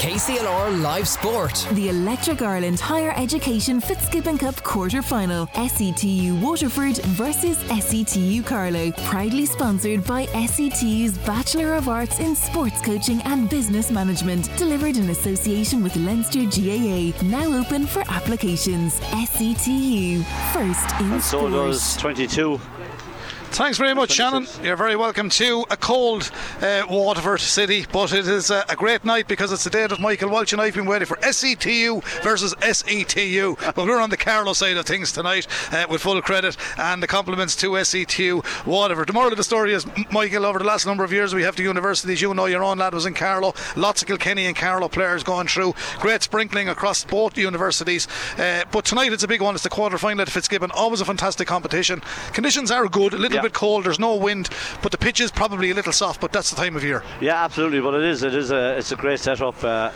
KCLR Live Sport. The Electric Ireland Higher Education Fitzgibbon Cup quarter final. SETU Waterford versus SETU Carlow. Proudly sponsored by SETU's Bachelor of Arts in Sports Coaching and Business Management. Delivered in association with Leinster GAA. Now open for applications. SETU. First in And so sport. does 22. Thanks very much, Shannon. You're very welcome to a cold uh, Waterford City, but it is uh, a great night because it's the day that Michael Walsh and I've been waiting for SETU versus SETU. But we're on the Carlow side of things tonight uh, with full credit and the compliments to SETU Waterford. The moral of the story is, Michael, over the last number of years, we have the universities. You know, your own lad was in Carlow. Lots of Kilkenny and Carlow players going through. Great sprinkling across both universities. Uh, but tonight it's a big one. It's the quarter final at Fitzgibbon. Always a fantastic competition. Conditions are good, a little Yeah. bit cold. There's no wind, but the pitch is probably a little soft. But that's the time of year. Yeah, absolutely. But it is. It is a. It's a great setup. Uh,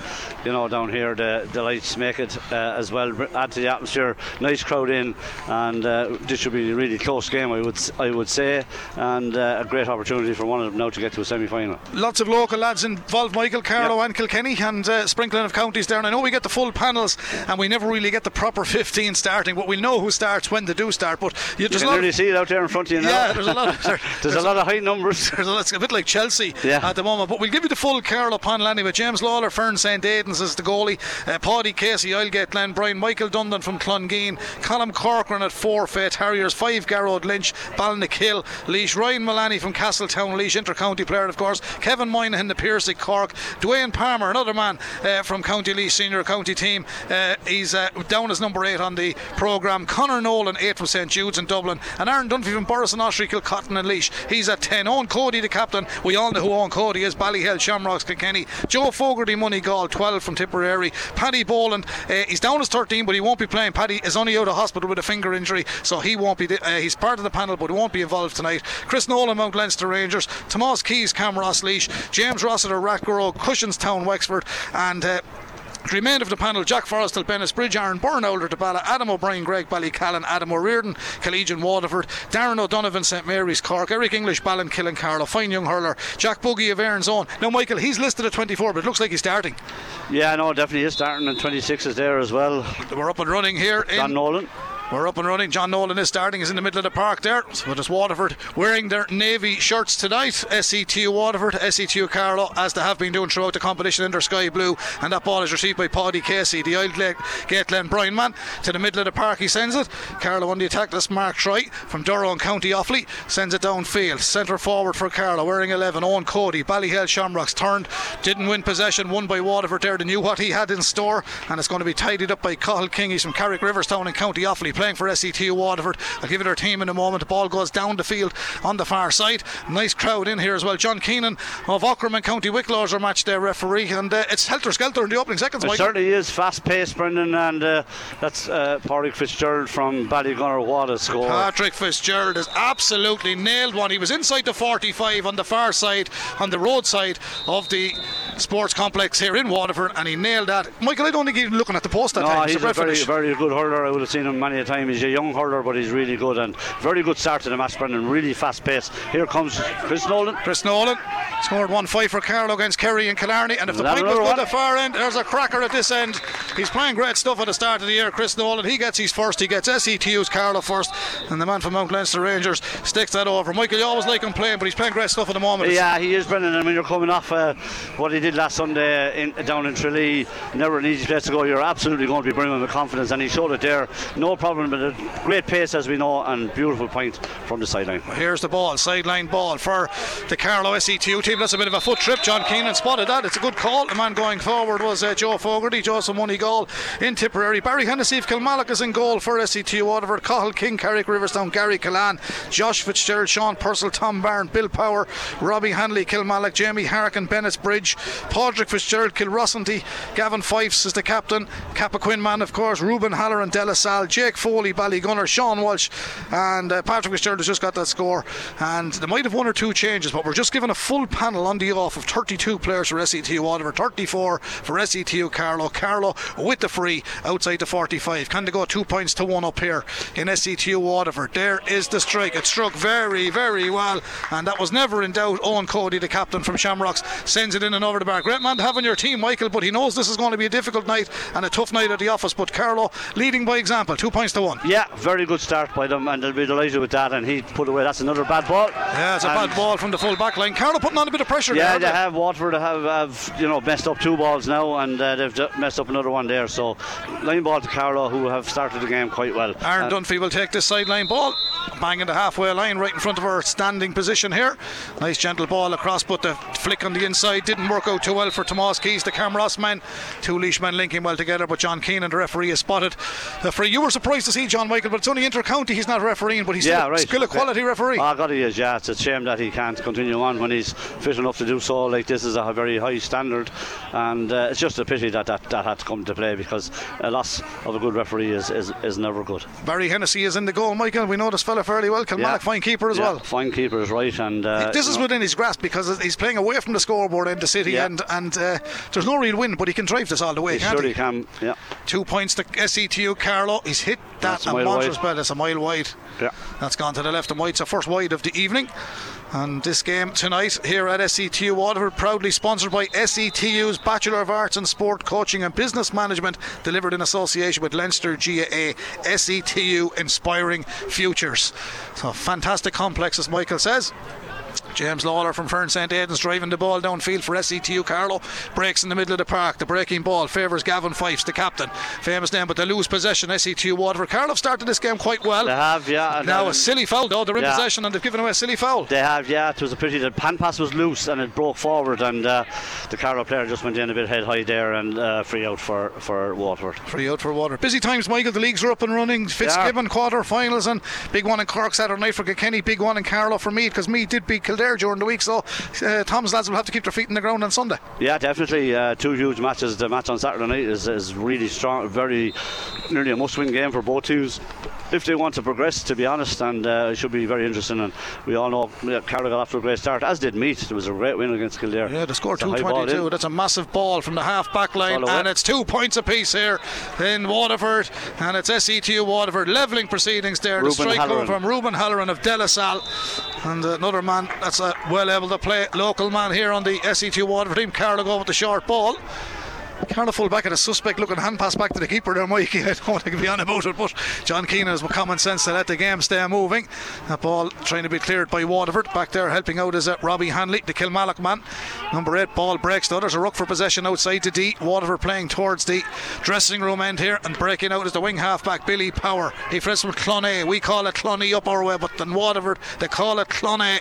you know, down here, the, the lights make it uh, as well. Add to the atmosphere. Nice crowd in, and uh, this should be a really close game. I would. I would say, and uh, a great opportunity for one of them now to get to a semi-final. Lots of local lads involved, Michael, Carlow and Kilkenny, and uh, sprinkling of counties there. And I know we get the full panels, and we never really get the proper 15 starting, but we know who starts when they do start. But you, You there's can see it out there in front of you now. yeah, there's a lot. Of, there- There's a lot of high numbers. There's a, it's a bit like Chelsea Yeah. at the moment, but we'll give you the full Carlow panel anyway. James Lawler, Ferns St. Aidan's is the goalie, uh, Paddy Casey, Oylegate-Glenbrien, Michael Dundon from Clongeen, Colin Corcoran at four, Faythe Harriers, five, Garrod Lynch, Ballinakill, Laois, Ryan Mullaney from Castletown, Laois, inter-county player of course, Kevin Moynihan, the Piercy Cork, Dwayne Palmer, another man uh, from County Laois senior county team. Uh, he's uh, down as number eight on the programme. Connor Nolan, eight from St Jude's in Dublin, and Aaron Dunphy from Borris and Kilcotton and Laois. He's at 10. Eoin Cody, the captain. We all know who Eoin Cody is. Ballyhale, Shamrocks, Kilkenny. Joe Fogarty, Moneygall, 12 from Tipperary. Paddy Boland, uh, he's down as 13, but he won't be playing. Paddy is only out of hospital with a finger injury, so he won't be. Uh, he's part of the panel, but he won't be involved tonight. Chris Nolan, Mount Leinster Rangers. Tomas Keys, Camross Laois. James Rossiter, Rathgarogue, Cushinstown, Wexford. And. Uh, the remainder of the panel Jack Forrestal, Bennettsbridge, Aaron Byrne, Older Bala, Adam O'Brien, Graigue-Ballycallan, Adam O'Reardon, Colligan Waterford, Darren O'Donovan, St Mary's Cork, Eric English, Ballinkillen, Carlow, fine young hurler, Jack Buggy of Erin's Own. Now, Michael, he's listed at 24, but it looks like he's starting. Yeah, no, definitely is starting, and 26 is there as well. We're up and running here. in- Nolan. We're up and running. John Nolan is starting. Is in the middle of the park there. So it is Waterford wearing their navy shirts tonight. SETU Waterford, SETU Carlow, as they have been doing throughout the competition in their sky blue. And that ball is received by Paddy Casey, the Isle Gate Glen Bryan man. To the middle of the park, he sends it. Carlow on the attack. That's Mark Troy from and County Offaly. Sends it downfield. Centre forward for Carlow, wearing 11. Eoin Cody, Ballyhale Shamrocks turned. Didn't win possession. Won by Waterford there. They knew what he had in store. And it's going to be tidied up by Cahill King. He's from Carrick Riverstown and County Offaly, playing for SETU Waterford. I'll give you their team in a moment. The ball goes down the field on the far side. Nice crowd in here as well. John Keenan of Ockram and County Wicklow is our match day referee. And uh, it's helter skelter in the opening seconds, It Michael. certainly is fast paced, Brendan, and uh, that's uh, Pádraig Fitzgerald from Ballygunner. A score! Patrick Fitzgerald has absolutely nailed one. He was inside the 45 on the far side, on the roadside of the sports complex here in Waterford, and he nailed that. Michael, I don't think he's looking at the post that no, time. he's a a very, finish. very good hurler. I would have seen him many a time. He's a young hurler, but he's really good and very good start to the match, Brendan. Really fast pace. Here comes Chris Nolan. Chris Nolan scored 1 5 for Carlow against Kerry and Killarney. And if the point was good at the far end, there's a cracker at this end. He's playing great stuff at the start of the year. Chris Nolan, he gets his first. He gets SETU's Carlow first. And the man from Mount Leinster Rangers sticks that over. Michael, you always like him playing, but he's playing great stuff at the moment. Yeah, he is, Brendan. I mean, you're coming off uh, what he did last Sunday in, down in Tralee. Never an easy place to go. You're absolutely going to be bringing him with confidence, and he showed it there. No problem, but a great pace, as we know, and beautiful point from the sideline. Here's the ball, sideline ball for the Carlow SETU team. That's a bit of a foot trip. John Keenan spotted that. It's a good call. The man going forward was uh, Joe Fogarty, Joseph Moneygall in Tipperary. Barry Hennessy of Kilmallock is in goal for SETU Waterford. Cahill King, Carrick Riverstown, Gary Callan, Josh Fitzgerald, Sean Purcell, Tom Byrne, Bill Power, Robbie Hanley, Kilmallock, Jamie Harkin, Bennettsbridge, Padraig Fitzgerald, Kilrossanty, Gavin Fives is the captain, Cappoquin man, of course, Ruben Haller and De La Salle, Jake Foley, Ballygunner, Sean Walsh, and uh, Patrick Fitzgerald has just got that score. And they might have one or two changes, but we're just given a full panel on the off of 32 players for SETU Waterford, 34 for SETU Carlow. Carlow with the free outside the 45. Can they go two points to one up here in SETU Waterford? There is the strike. It struck very, very well, and that was never in doubt. Eoin Cody, the captain from Shamrocks, sends it in and over the bar. Great man to have on your team, Michael, but he knows this is going to be a difficult night and a tough night at the office. But Carlow leading by example, two points to one. Yeah, very good start by them, and they'll be delighted with that. And he put away. That's another bad ball. Yeah, it's a And- bad ball from the full back line. Carlow putting on a bit of pressure Yeah, there. they aren't have Waterford have, have you know messed up two balls now, and uh, they've messed up another one there. So line ball to Carlow, who have started the game quite well. Aaron Uh, Dunphy will take this sideline ball, banging the halfway line right in front of our standing position here. Nice gentle ball across, but the flick on the inside didn't work out too well for Tomas Keys, the Camross man. Two Laois men linking well together, but John Keenan, and the referee, is spotted. The free. You were surprised to see John Michael, but it's only inter-county. He's not refereeing, but he's yeah, still, right. still a quality referee. Oh, God, he is. Yeah, it's a shame that he can't continue on when he's fit enough to do so. Like this is a very high standard, and uh, it's just a pity that, that that had to come to play because a loss of a good referee is, is, is never good. Barry Hennessy is in the goal, Michael. We know this fella fairly well. Kilmallock, Yeah. fine keeper as Yeah, well. Fine keeper is right, and uh, this is know, within his grasp because he's playing away from the scoreboard in the city, Yeah. and and uh, there's no real win, but he can drive this all the way. he can't sure he? he can. Yeah, Two points to SETU Carlow. He's hit that That's a a mile monstrous wide. ball. It's a mile wide. yeah. That's gone to the left and wide. It's a first wide of the evening. And this game tonight here at SETU Waterford, proudly sponsored by SETU's Bachelor of Arts in Sport Coaching and Business Management, delivered in association with Leinster GAA. SETU Inspiring Futures. So fantastic complex, as Michael says. James Lawler from Ferns St Aidan's driving the ball downfield for SETU. Carlow breaks in the middle of the park. The breaking ball favours Gavin Fives, the captain. Famous name, but they lose possession. SETU Waterford. Carlow started this game quite well. They have, yeah. Now a silly foul though. They're in yeah. possession and they've given away a silly foul. They have, yeah. It was a pity. The pan pass was loose and it broke forward, and uh, the Carlow player just went in a bit head high there and uh, free out for for Waterford. Free out for Waterford. Busy times, Michael. The leagues are up and running. Fitzgibbon quarter finals and big one in Cork Saturday night for Kilkenny. Big one in Carlow for Meath because Meath did beat Kildare during the week. So uh, Tom's lads will have to keep their feet in the ground on Sunday. Yeah, definitely. Uh, two huge matches. The match on Saturday night is, is really strong, very nearly a must-win game for both teams. If they want to progress, to be honest, and uh, it should be very interesting. And we all know got off to a great start, as did Meath. It was a great win against Kildare. Yeah, they scored It's a high ball 222. That's a massive ball from the half back line, the way. and it's two points apiece here in Waterford. And it's SETU Waterford levelling proceedings there. the Ruben strike coming Halloran. from Ruben Halloran of De La Salle. And another man that's well able to play, local man here on the SETU Waterford team. Go with the short ball. Carlow full back at a suspect looking hand pass back to the keeper there, Mikey. I don't want to be on about it, but John Keenan has the common sense to let the game stay moving. That ball trying to be cleared by Waterford. Back there helping out is uh, Robbie Hanley, the Kilmallock man. Number eight ball breaks. The others are up for possession outside the D. Waterford playing towards the dressing room end here and breaking out is the wing half back Billy Power. He flips from Clonay. We call it Cloney up our way, but in Waterford they call it Clonay.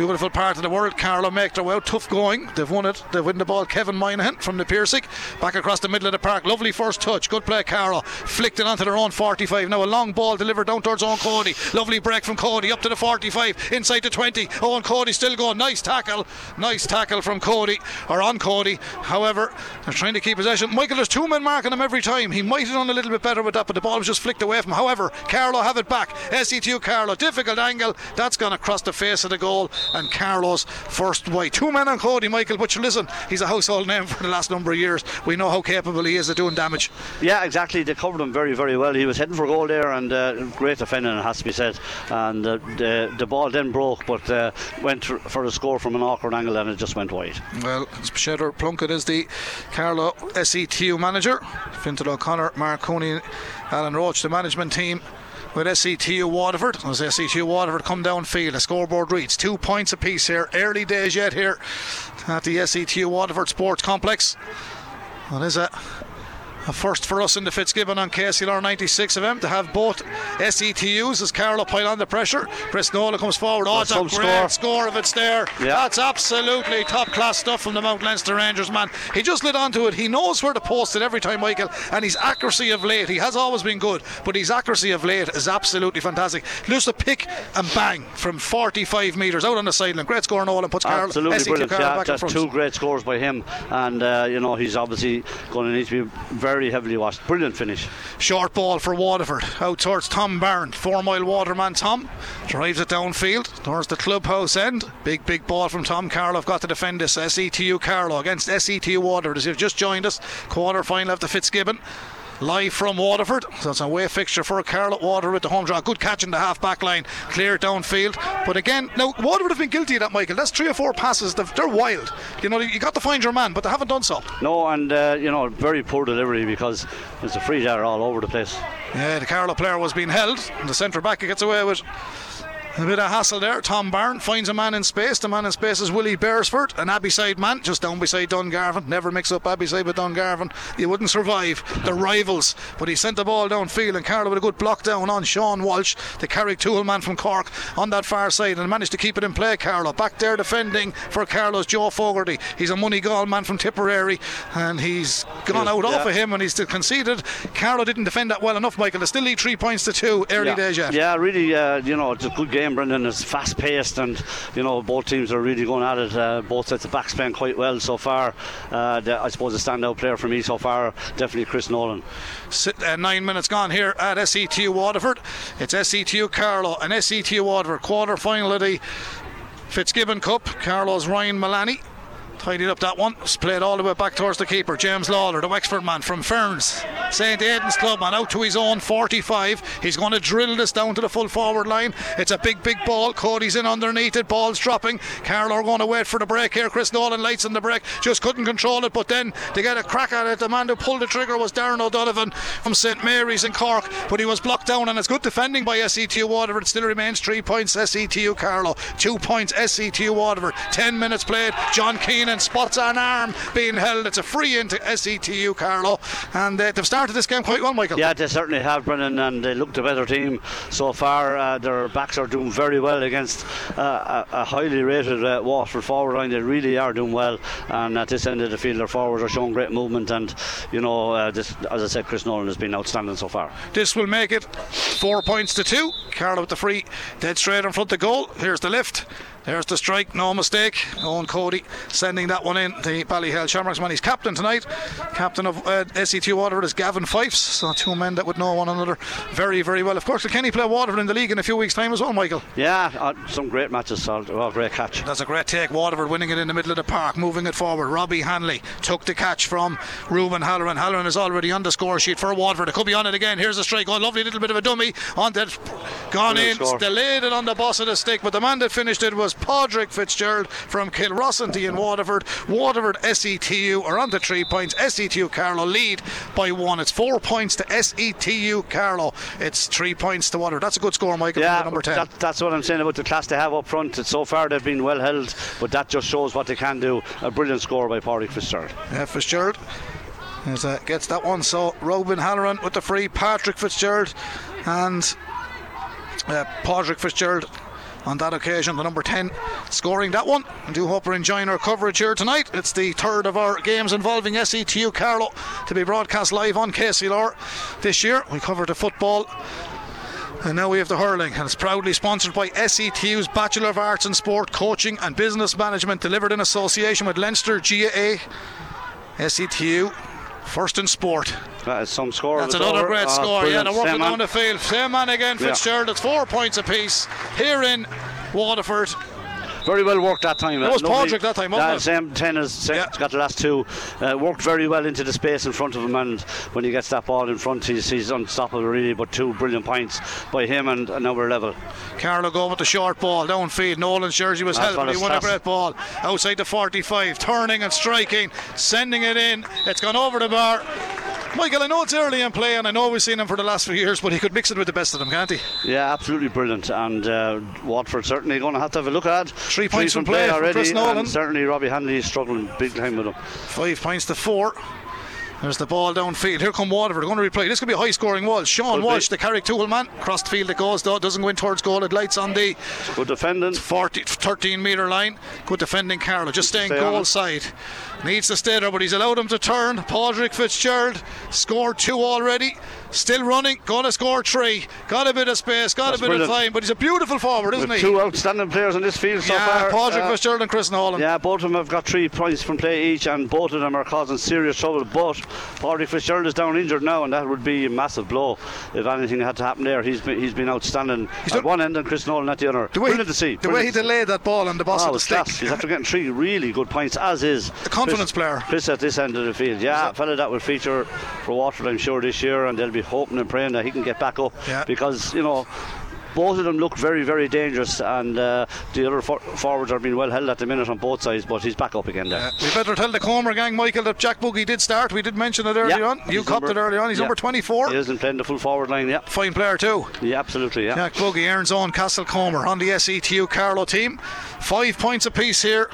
Beautiful part of the world. Carlow way out. Tough going. They've won it. They've won the ball. Kevin Moynihan from the Piersic. Back across the middle of the park. Lovely first touch. Good play, Carlow. Flicked it onto their own 45. Now a long ball delivered down towards Eoin Cody. Lovely break from Cody up to the 45. Inside the 20. Eoin Cody still going. Nice tackle. Nice tackle from Cody. Or on Cody. However, they're trying to keep possession. Michael, there's two men marking him every time. He might have done a little bit better with that, but the ball was just flicked away from him. However, Carlow have it back. SETU Carlow. Difficult angle. That's gone across the face of the goal. And Carlow's first white. Two men on Cody, Michael. But you listen, he's a household name for the last number of years. We know how capable he is of doing damage. Yeah, exactly. They covered him very, very well. He was heading for goal there, and uh, great defending, it has to be said. And uh, the the ball then broke, but uh, went for a score from an awkward angle, and it just went wide. Well, Shedder Plunkett is the Carlow SETU manager. Fintan O'Connor, Mark Cooney, Alan Roach, the management team. With SETU Waterford, as SETU Waterford come downfield, the scoreboard reads two points apiece here. Early days yet here at the SETU Waterford Sports Complex. What is it? A first for us in the Fitzgibbon on KCLR 96 of M to have both SETUs as Carlow pile on the pressure. Chris Nolan comes forward. Oh, it's a great score. score if it's there. Yeah. That's absolutely top class stuff from the Mount Leinster Rangers man. He just lit onto it. He knows where to post it every time, Michael, and his accuracy of late, he has always been good, but his accuracy of late is absolutely fantastic. Just a pick and bang from 45 metres out on the sideline. Great score, Nolan puts Carlow, Absolutely SETU brilliant. Yeah, back in that's front. two great scores by him, and uh, you know he's obviously going to need to be very very heavily washed. Brilliant finish. Short ball for Waterford. Out towards Tom Barron. Fourmilewater man Tom. Drives it downfield towards the clubhouse end. Big, big ball from Tom Carlow. I've got to defend this. SETU Carlow against SETU Waterford. As you've just joined us, quarter final of the Fitzgibbon live from Waterford. So it's a away fixture for Carlow Water with the home draw. Good catch in the half back line, clear downfield. But again, now Waterford have been guilty of that, Michael. That's three or four passes. They're wild. You know, you got to find your man, but they haven't done so. No, and uh, you know, very poor delivery because there's a free there all over the place. Yeah, the Carlow player was being held, and the centre back gets away with a bit of hassle there. Tom Barron finds a man in space. The man in space is Willie Beresford, an Abbeyside man, just down beside Dungarvan. Never mix up Abbeyside with Dungarvan. You wouldn't survive. The rivals. But he sent the ball downfield, and Carlow with a good block down on Sean Walsh, the Carrigtwohill man from Cork, on that far side, and managed to keep it in play. Carlow back there defending for Carlow's Joe Fogarty. He's a Moneygall man from Tipperary, and he's gone out yeah. off of him, and he's still conceded. Carlow didn't defend that well enough, Michael. They still lead three points to two early yeah. days yet. Yeah, really, uh, you know, it's a good game Brendan. It's fast paced, and you know both teams are really going at it. Uh, both sets of backs playing quite well so far. Uh, the, I suppose the standout player for me so far, definitely Chris Nolan. Uh, nine minutes gone here at SETU Waterford. It's SETU Carlow and SETU Waterford quarter final of the Fitzgibbon Cup. Carlow's Ryan Mullaney Tidied up that one. Played all the way back towards the keeper, James Lawler, the Wexford man from Ferns. St. Aidan's club man out to his own 45. He's going to drill this down to the full forward line. It's a big, big ball. Cody's in underneath it. Ball's dropping. Carlow are going to wait for the break here. Chris Nolan lights on the break. Just couldn't control it, but then to get a crack at it, the man who pulled the trigger was Darren O'Donovan from St. Mary's in Cork, but he was blocked down, and it's good defending by SETU Waterford. It still remains three points SETU Carlow, two points SETU Waterford. Ten minutes played. John Keenan and spots an arm being held. It's a free into SETU, Carlow, And uh, they've started this game quite well, Michael. Yeah, they certainly have, Brendan, and they look the better team so far. Uh, their backs are doing very well against uh, a, a, highly rated uh, Waterford forward line. They really are doing well. And at this end of the field, their forwards are showing great movement. And, you know, uh, this, as I said, Chris Nolan has been outstanding so far. This will make it four points to two. Carlow with the free, dead straight in front of the goal. Here's the lift. There's the strike, no mistake. Eoin Cody sending that one in. The Ballyhale Shamrocks man, he's captain tonight. Captain of uh, SET Waterford is Gavin Fives. So two men that would know one another very, very well. Of course, the Kenny play Waterford in the league in a few weeks' time as well, Michael. Yeah, uh, some great matches. Oh, great catch. That's a great take. Waterford winning it in the middle of the park, moving it forward. Robbie Hanley took the catch from Ruben Halloran. Halloran is already on the score sheet for Waterford. It could be on it again. Here's a strike. Oh, lovely little bit of a dummy on that. Gone in, delayed it on the boss of the stick, but the man that finished it was Padraig Fitzgerald from Kilrossanty in Waterford. Waterford SETU are on the three points. SETU Carlow lead by one. It's four points to SETU Carlow. It's three points to Waterford. That's a good score, Michael. Yeah, number ten. That, that's what I'm saying about the class they have up front. So far they've been well held, but that just shows what they can do. A brilliant score by Padraig Fitzgerald. Yeah, Fitzgerald. As, uh, gets that one. So Ruben Halloran with the free, Patrick Fitzgerald, and uh, Patrick Fitzgerald on that occasion, the number 10 scoring that one. I do hope we're enjoying our coverage here tonight. It's the third of our games involving SETU Carlow to be broadcast live on KCLR this year. We covered the football. And now we have the hurling, and it's proudly sponsored by SETU's Bachelor of Arts in Sport Coaching and Business Management, delivered in association with Leinster GAA. SETU First in sport. That is some score. That's another over. great oh, score. Yeah, they're working down the field. Same man again, Fitzgerald. Yeah. It's four points apiece here in Waterford. Very well worked that time. It was Padraig that time, wasn't it? Same 10 as yeah. got the last two. Uh, worked very well into the space in front of him, and when he gets that ball in front, he's, he's unstoppable, really. But two brilliant points by him and another level. Carlow go with the short ball downfield. Nolan's jersey was but he won a great ball outside the 45, turning and striking, sending it in. It's gone over the bar. Michael, I know it's early in play, and I know we've seen him for the last few years, but he could mix it with the best of them, can't he? Yeah, absolutely brilliant. And uh, Watford certainly going to have to have a look at. Three points from play, play already. Chris Nolan. And certainly Robbie Hanley is struggling big time with them. Five points to four. There's the ball downfield. Here come Waterford. They're going to replay. This could be a high scoring wall. Sean Walsh, the Carrigtwohill man. Crossed the field it goes, though. Doesn't go in towards goal. It lights on the good defending 40, 13 metre line. Good defending, Carlow. Just staying Stay goal side. Needs to stay there, but he's allowed him to turn. Padraig Fitzgerald scored two already. Still running, going to score three. Got a bit of space, got That's a bit brilliant. of time, but he's a beautiful forward, isn't With he? two outstanding players in this field so yeah, far. Patrick Uh, Fitzgerald and Chris Nolan. Yeah, both of them have got three points from play each, and both of them are causing serious trouble. But Patrick Fitzgerald is down injured now, and that would be a massive blow if anything had to happen there. He's been, he's been outstanding He's at one end and Chris Nolan at the other. The way, Brilliant he, to see. the way he brilliant to see. delayed that ball on the boss Oh, of the stick. class. He's after getting three really good points, as is A confidence player. Chris at this end of the field. Yeah, a fella that will feature for Watford, I'm sure, this year, and they'll be hoping and praying that he can get back up Yeah. because you know. Both of them look very, very dangerous, and uh, the other for- forwards are being well held at the minute on both sides. But he's back up again there. Uh, we better tell the Comer gang, Michael, that Jack Buggy did start. We did mention it earlier Yeah, on. You he's copped number- it earlier on. He's yeah. number 24. He isn't playing the full forward line. Yeah, Fine player, too. yeah, absolutely. Yeah. Jack Buggy earns on Castlecomer on the SETU Carlow team. Five points apiece here.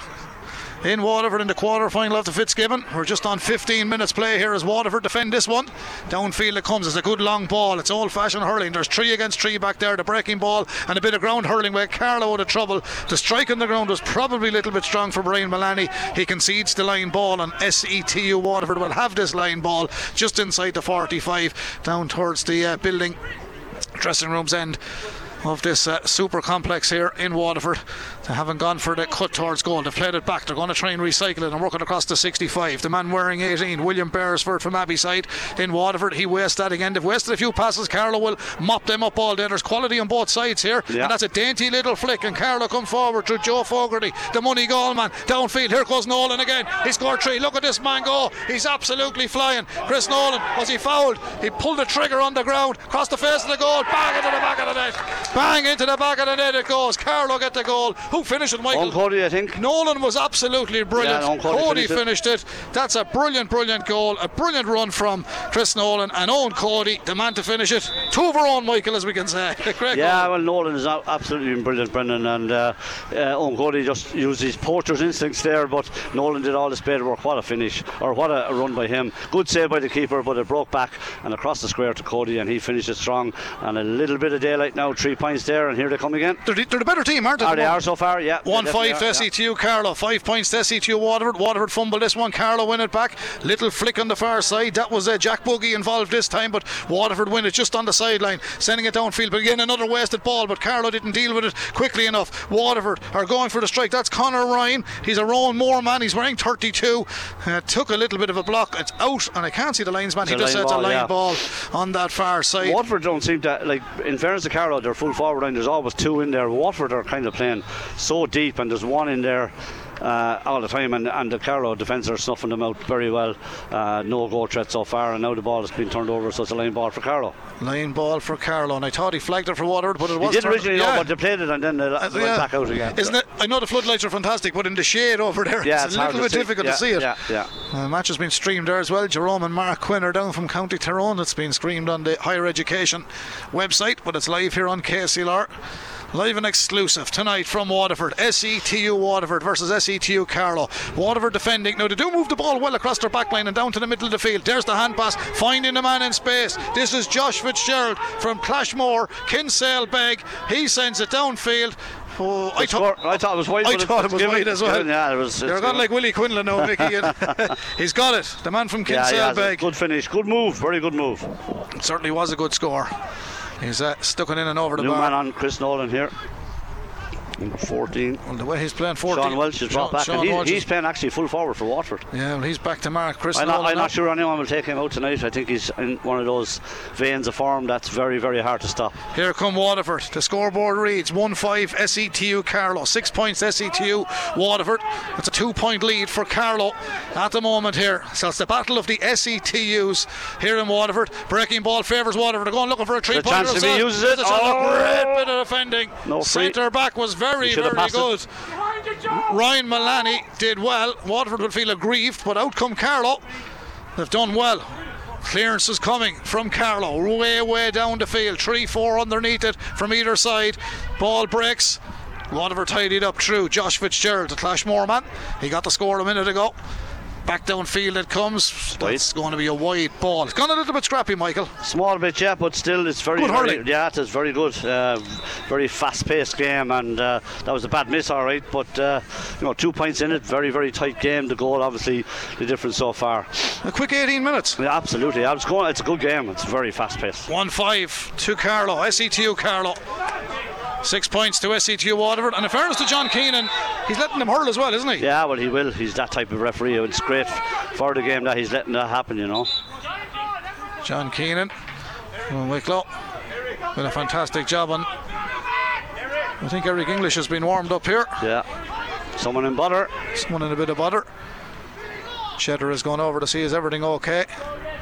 In Waterford in the quarter final of the Fitzgibbon. We're just on 15 minutes play here as Waterford defend this one. Downfield it comes. It's a good long ball. It's old fashioned hurling. There's three against three back there. The breaking ball and a bit of ground hurling where Carlow out of trouble. The strike on the ground was probably a little bit strong for Brian Mullaney. He concedes the line ball and SETU Waterford will have this line ball just inside the 45 down towards the uh, building dressing room's end of this uh, super complex here in Waterford. They haven't gone for the cut towards goal. They've played it back. They're going to try and recycle it and work it across the 65. The man wearing 18, William Beresford from Abbey in Waterford. He wastes that again. They've wasted a few passes. Carlow will mop them up all day. There's quality on both sides here. Yeah. And that's a dainty little flick. And Carlow come forward through Joe Fogarty, the Moneygall man. Downfield. Here goes Nolan again. He scored three. Look at this man go. He's absolutely flying. Chris Nolan, was he fouled? He pulled the trigger on the ground, crossed the face of the goal, back into the back of the net. Bang into the back of the net it goes. Carlow get the goal. Who finished it, Michael? Cody, I think. Nolan was absolutely brilliant. Yeah, Cody Cody finished finished it. That's a brilliant, brilliant goal. A brilliant run from Chris Nolan and Eoin Cody, the man to finish it. Two of our own, Michael, as we can say. Great Yeah, goal. well, Nolan is absolutely brilliant, Brendan, and uh, uh, Eoin Cody just used his poacher's instincts there, but Nolan did all the spade work. What a finish, or what a, a run by him. Good save by the keeper, but it broke back and across the square to Cody, and he finished it strong. And a little bit of daylight now, three points there, and here they come again. They're, the- they're the better team, aren't they? Are they are so far? Yeah. One five to are, yeah. SETU Carlow, five points to SETU Waterford. Waterford fumble this one, Carlow win it back. Little flick on the far side. That was uh, Jack Buggy involved this time, but Waterford win it just on the sideline, sending it downfield. But again, another wasted ball, but Carlow didn't deal with it quickly enough. Waterford are going for the strike. That's Connor Ryan. He's a Roanmore man. He's wearing 32. Uh, took a little bit of a block. It's out, and I can't see the linesman. It's He just said it's a line yeah. ball on that far side. Waterford don't seem to like. In fairness to Carlow, they're full forward line. There's always two in there. Watford are kind of playing so deep, and there's one in there. Uh, all the time, and, and the Carlow defence are snuffing them out very well. Uh, no goal threat so far, and now the ball has been turned over, so it's a line ball for Carlow. Line ball for Carlow, and I thought he flagged it for Waterford, but it was. He did originally, yeah. know, but they played it and then they, Uh, went back out again. Isn't it? I know the floodlights are fantastic, but in the shade over there, Yeah, it's, it's a little bit see. difficult Yeah, to see it. yeah, yeah. Uh, The match has been streamed there as well. Jerome and Mark Quinn are down from County Tyrone. It's been streamed on the Higher Education website, but it's live here on KCLR. Live and exclusive tonight from Waterford. SETU Waterford versus SETU Carlow. Waterford defending. Now they do move the ball well across their back line and down to the middle of the field. There's the hand pass, finding the man in space. This is Josh Fitzgerald from Clashmore. Kinsale Beg. He sends it downfield. Oh, I, thought, I thought it was wide. I thought it was wide as well. Yeah, it was. You're given. like Willie Quinlan now, Mickey. He's got it. The man from Kinsale it. Beg. Good finish, good move, very good move. It certainly was a good score. He's uh, stuck it in and over the New bar. man on Chris Nolan here. Number 14. Well, the way he's playing 14. Sean Welch is brought Sean- back, Sean and he- Welch he's playing actually full forward for Watford. yeah, well, he's back to Mark. Chris I'm not, I'm not sure anyone will take him out tonight. I think he's in one of those veins of form that's very, very hard to stop. Here come Waterford. The scoreboard reads 1 5 SETU Carlow. Six points SETU Waterford. It's a two point lead for Carlow at the moment here. So it's the battle of the SETUs here in Waterford. Breaking ball favours Waterford. They're going looking for a three The chance if he uses it. Oh! Great bit of defending. No. Centre back was very, Have very good. Ryan Mullaney did well. Waterford will feel aggrieved, but out come Carlow. They've done well. Clearance is coming from Carlow, way, way down the field. 3 4 underneath it from either side. Ball breaks. Waterford tidied up through Josh Fitzgerald, the Clashmore man. He got the score a minute ago. Back downfield it comes. It's going to be a wide ball. It's gone a little bit scrappy, Michael. Small bit, yeah, but still, it's very, Good very yeah, it is very good. Uh, very fast-paced game, and uh, that was a bad miss, all right. But uh, you know, two points in it, very, very tight game. The goal, obviously, the difference so far. A quick 18 minutes. Yeah, absolutely. I was going. It's a good game. It's very fast-paced. 1 5 to Carlow. SETU Carlow. Six points to SETU Waterford. And in fairness to John Keenan, he's letting them hurl as well, isn't he? Yeah, well, he will. He's that type of referee. It's great for the game that he's letting that happen. You know. John Keenan from Wicklow with a fantastic job on. I think Eric English has been warmed up here. Yeah. Someone in butter. Someone in a bit of butter. Cheddar has gone over to see is everything okay.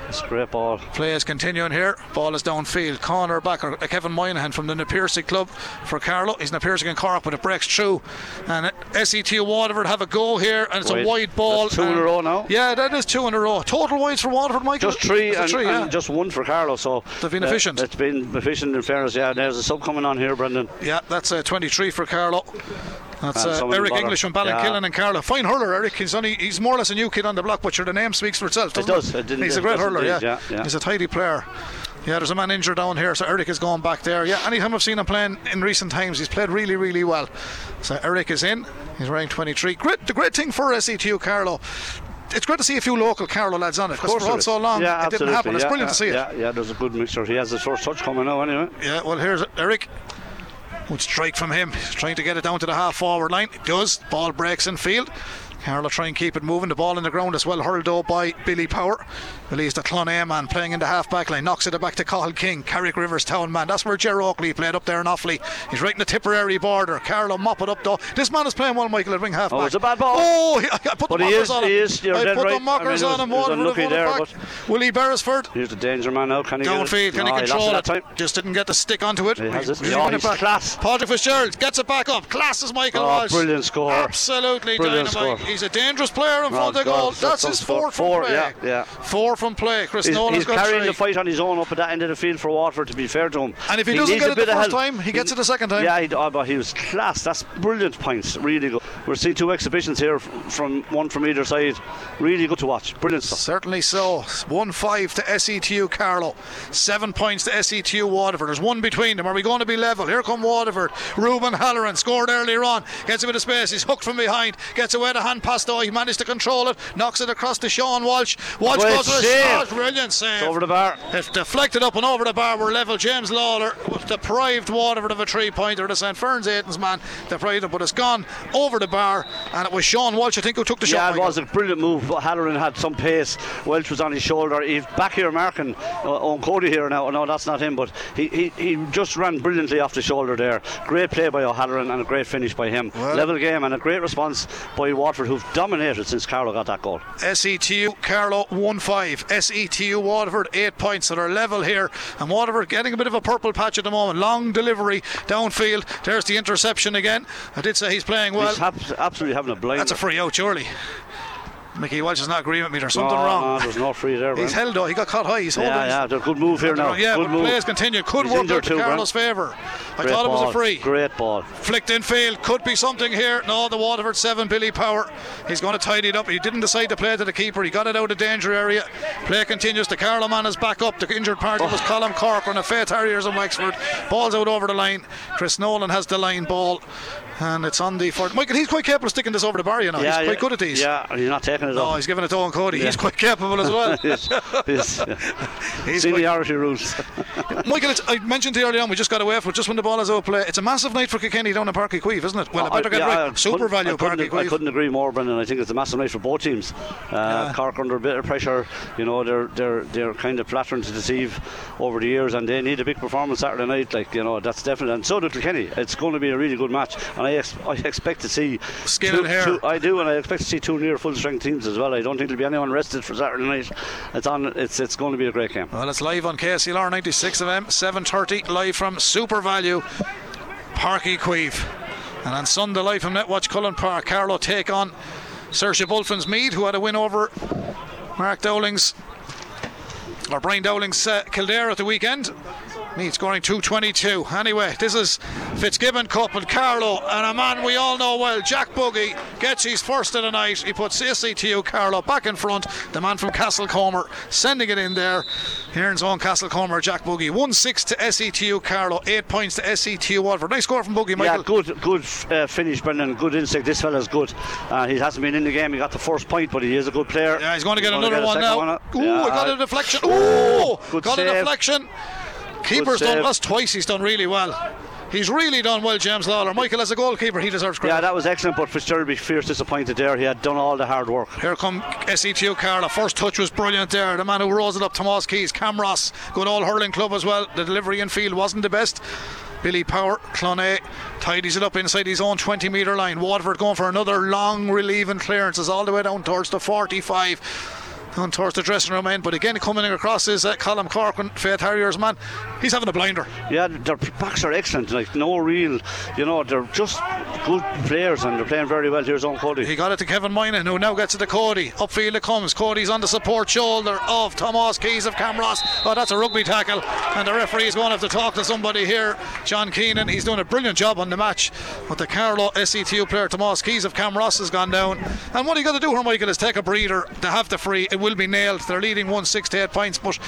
It's a great ball. Play is continuing here. Ball is downfield. Corner back. uh, Kevin Moynihan from the Na Piarsaigh club for Carlow. He's Na Piarsaigh and Cork, but it breaks through. And uh, SET Waterford have a go here, and it's a wide ball. That's two in a row now. Yeah, that is two in a row. Total wides for Waterford, Michael. Just three, and, three, and just one for Carlow. So They've been uh, efficient. It's been efficient in fairness. Yeah, there's a sub coming on here, Brendan. Yeah, that's uh, 23 for Carlow. That's uh, Eric. English from Ballinkillen Yeah. and Carlow. Fine hurler, Eric. He's only he's more or less a new kid on the block, but sure, the name speaks for itself. Doesn't does. It didn't- he's a great hurler. Yeah. yeah, yeah. he's a tidy player. Yeah, there's a man injured down here, so Eric is going back there. Yeah, anytime I've seen him playing in recent times, he's played really, really well. So Eric is in. He's wearing 23. Great, the great thing for SETU Carlow. It's great to see a few local Carlow lads on it because for all so long yeah, it didn't happen. It's yeah, brilliant yeah, to see it. Yeah, yeah, there's a good mixture. He has his first touch coming now, anyway. Yeah, well, here's Eric. Good strike from him. He's trying to get it down to the half forward line. It does. Ball breaks in field. Carlow try and keep it moving. The ball in the ground as well, hurled though by Billy Power. Billy's the Clonea man playing in the half back line. Knocks it back to Cahill King. Carrick Rivers Town man. That's where Ger Oakley played up there in Offaly. He's right in the Tipperary border. Carlow mop it up though. This man is playing well, Michael, at wing half back. Oh, it's a bad ball. Oh, he, I put But the he mockers is- on him. he is- you're I put the right. I mean, on him. he was have unlucky won it there, back. Willie Beresford. Here's the danger man now. Can he Downfield, can No, he control it it? Just didn't get the stick onto it. He has it. He's Yeah, he's back. class. Patrick Fitzgerald gets it back up. Class as Michael Oh, Walsh. brilliant score. Absolutely Brilliant dynamite. score. He's a dangerous player in Oh, front of God, goal. that's his fourth four, yeah, yeah. Four from play. Chris He's, Nolan's he's carrying three. the fight on his own up at that end of the field for Waterford, to be fair to him. And if he He doesn't get it the first help. time, he gets it the second time. Yeah, he, oh, but he was class. That's brilliant points. Really good. We're seeing two exhibitions here from one from either side. Really good to watch. Brilliant stuff. Certainly so. 1 5 to SETU Carlow. Seven points to SETU Waterford. There's one between them. Are we going to be level? Here come Waterford. Ruben Halloran scored earlier on. Gets a bit of space. He's hooked from behind. Gets away the hand pass though. He managed to control it. Knocks it across to Sean Walsh. Walsh Great goes for a save. Shot. Brilliant save. It's over the bar. It's deflected up and over the bar. We're level. James Lawler was deprived Waterford of a three pointer. The St. Ferns Aitons man deprived him, but it's gone over the bar. And it was Sean Walsh, I think, who took the Yeah, shot. Yeah, it Michael. was a brilliant move. But Halloran had some pace. Welch was on his shoulder. He's back here marking uh, on Cody here now. No, that's not him, but he, he, he just ran brilliantly off the shoulder there. Great play by O'Halloran and a great finish by him. Well- Level game and a great response by Watford, who've dominated since Carlow got that goal. SETU Carlow 1 5. SETU E Waterford 8 points. So they're level here. And Waterford getting a bit of a purple patch at the moment. Long delivery downfield. There's the interception again. I did say he's playing well. He's absolutely having a blind. That's a free out, surely. Mickey Walsh is not agreeing with me. There's something no, wrong. No, there's no free there. He's held though. He got caught high. He's holding. Yeah, yeah, they're good move here now. Yeah, good but move. plays continue. Could He's work injured out too, in Carlow's favour. I Great thought it was a free. Great ball. Flicked in field, could be something here. No, the Waterford 7, Billy Power. He's going to tidy it up. He didn't decide to play to the keeper. He got it out of danger area. Play continues. The Carlow man is back up. The injured party was oh. Colin Corcoran of Faythe Harriers in Wexford. Ball's out over the line. Chris Nolan has the line ball. And it's on the for Michael, he's quite capable of sticking this over the bar, you know. yeah, he's quite good at these. Yeah, he's not taking it No, off. he's giving it to Eoin Cody. Yeah. He's quite capable as well. His- his, uh, He's seniority rules. Michael, it's, I mentioned to you earlier on, we just got away from it just when the ball is out play. It's a massive night for Kilkenny down in Páirc Uí Chaoimh, isn't it? Well, I better get yeah, right. Super value I couldn't, I couldn't agree more, Brendan. I think it's a massive night for both teams. Uh, Cork under a bit of pressure. You know, they're they're they're kind of flattering to deceive over the years, and they need a big performance Saturday night. Like you know, that's definite. And so do Kilkenny. It's going to be a really good match, and I ex- I expect to see Skin two, and hair. two- I do, and I expect to see two near full strength teams as well. I don't think there'll be anyone rested for Saturday night. It's on. It's it's going to be a great game. Well, it's live on KCLR 96 of M, 7.30, live from Super Value, Páirc Uí Chaoimh. And on Sunday, live from Netwatch Cullen Park, Carlow take on Seoirse Bulfin's Meath, who had a win over Mark Dowling's, or Brian Dowling's uh, Kildare at the weekend. Meath scoring 222. Anyway, this is Fitzgibbon Cup and Carlow, and a man we all know well, Jack Buggy, gets his first of the night. He puts SETU Carlow back in front. The man from Castlecomer sending it in there. Here in zone Castlecomer, Jack Buggy. 1 6 to SETU Carlow, 8 points to SETU Waterford. Nice score from Buggy, Michael. Yeah, good, good uh, finish, Brendan. Good instinct. This fella's good. Uh, he hasn't been in the game. He got the first point, but he is a good player. Yeah, he's going to get He's another get one now. one. Ooh, Yeah, got a deflection. Ooh, Good got a deflection. Keeper's done. That's twice he's done really well. He's really done well, James Lawler. Michael, as a goalkeeper, he deserves credit. Yeah, that was excellent, but Fitzgerald be fierce disappointed there. He had done all the hard work. Here come SETU Carlow. First touch was brilliant there. The man who rose it up, Tomas Keys, Camross, good old hurling club as well. The delivery in field wasn't the best. Billy Power, Clonay tidies it up inside his own 20 metre line. Waterford going for another long relieving clearance, clearances all the way down towards the 45. Down towards the dressing room end, but again coming across is uh, Colin Corcoran, Faythe Harriers man. He's having a blinder. Yeah, their backs are excellent. Like no real, you know, they're just good players and they're playing very well. Here's Eoin Cody. He got it to Kevin Moynihan, who now gets it to Cody. Upfield it comes. Cody's on the support shoulder of Tomas Keys of Camross. Oh, that's a rugby tackle. And the referee is going to have to talk to somebody here. John Keenan, he's doing a brilliant job on the match. But the Carlow SETU player, Tomas Keys of Camross, has gone down. And what you got to do here, Michael, is take a breather to have the free. It will be nailed. They're leading 1 6 to 8 points. But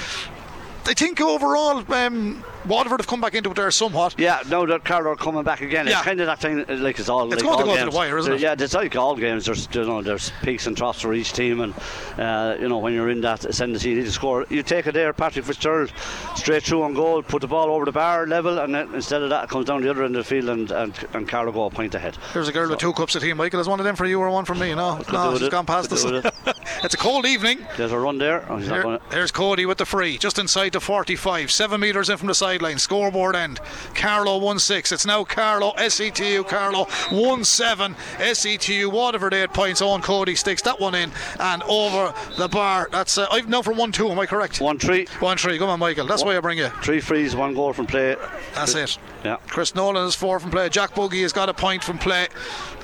I think overall, um, Waterford have come back into it there somewhat. Yeah, now that Carlow are coming back again. Yeah. It's kind of that thing, like it's all. It's like going to all go to games. the wire, isn't it? Yeah, it's like all games. There's, you know, there's peaks and troughs for each team, and uh, you know when you're in that ascendancy, you need to score. You take it there, Patrick Fitzgerald, straight through on goal, put the ball over the bar level, and then instead of that, it comes down the other end of the field, and and, and Carlow go a point ahead. Here's a girl with two cups of tea. Michael, is one of them for you or one for me? No, no, she's it. gone past us. with it's a cold evening. There's a run there. Oh, he's not Here- gonna- here's Cody with the free, just inside the 45, seven metres in from the sideline. Scoreboard end. Carlow 1 6. It's now Carlow, SETU, Carlow 1 7. SETU, Waterford 8 points. Eoin Cody sticks that one in and over the bar. That's uh, I've now from 1 2. Am I correct? One three, 1 3. Come on, Michael. That's why I bring you. three frees, one goal from play. That's it. Yeah. Chris Nolan is four from play. Jack Buggy has got a point from play.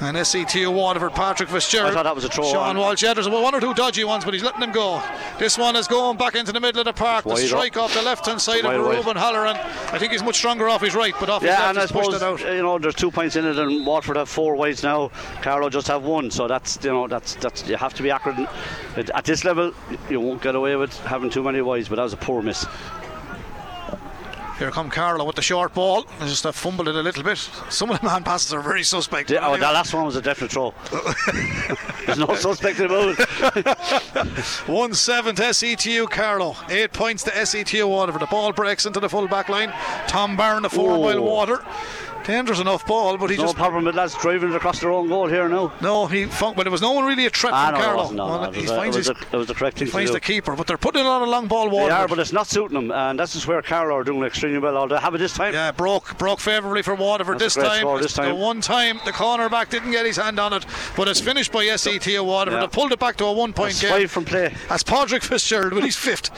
And SETU Waterford, Patrick Fitzgerald. I thought that was a throw Sean. Walsh. Yeah, there's one or two dodgy ones, but he's letting them go. This one is going back into the middle of the park. The strike up. off the left hand side of. Ruben Halloran. I think he's much stronger off his right, but off his Yeah, left and I suppose it out. you know there's two points in it, and Watford have four wides now. Carlow just have one, so that's you know that's that's you have to be accurate. At- At this level, you won't get away with having too many wides, but that was a poor miss. Here come Carlow with the short ball. They just have fumbled it a little bit. Some of the man passes are very suspect. But oh, that last one was a definite throw. There's no suspect about it. 1 7 to SETU Carlow. 8 points to SETU Waterford. The ball breaks into the full back line. Tom Barron, the 4 Oh. mile water. Dangerous enough ball, but he No just. problem with lads driving it across their own goal here now. No, he funk, but there was no one really a threat Ah, from no, it wasn't, no, Well, no, it he a- finds, it was his, a- it was the correct he thing to finds do. the keeper, but they're putting a lot of long ball They are, but it's not suiting them, and this is where Carlow are doing extremely well. Although have it this time. Yeah, broke broke favourably for Waterford That's this a time. this It's The one time the cornerback didn't get his hand on it, but it's finished by SET Waterford. Yeah. They pulled it back to a one point game. five from play. That's Padraig Fitzgerald with his fifth.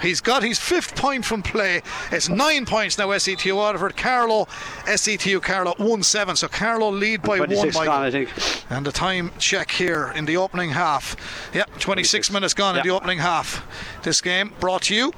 He's got his fifth point from play. It's nine points now, SETU Waterford. Carlow, SETU Carlow 1 7. So Carlow lead by one. 26 Michael. gone, I think. And the time check here in the opening half. Yep, 26 minutes gone in the opening half. This game brought to you.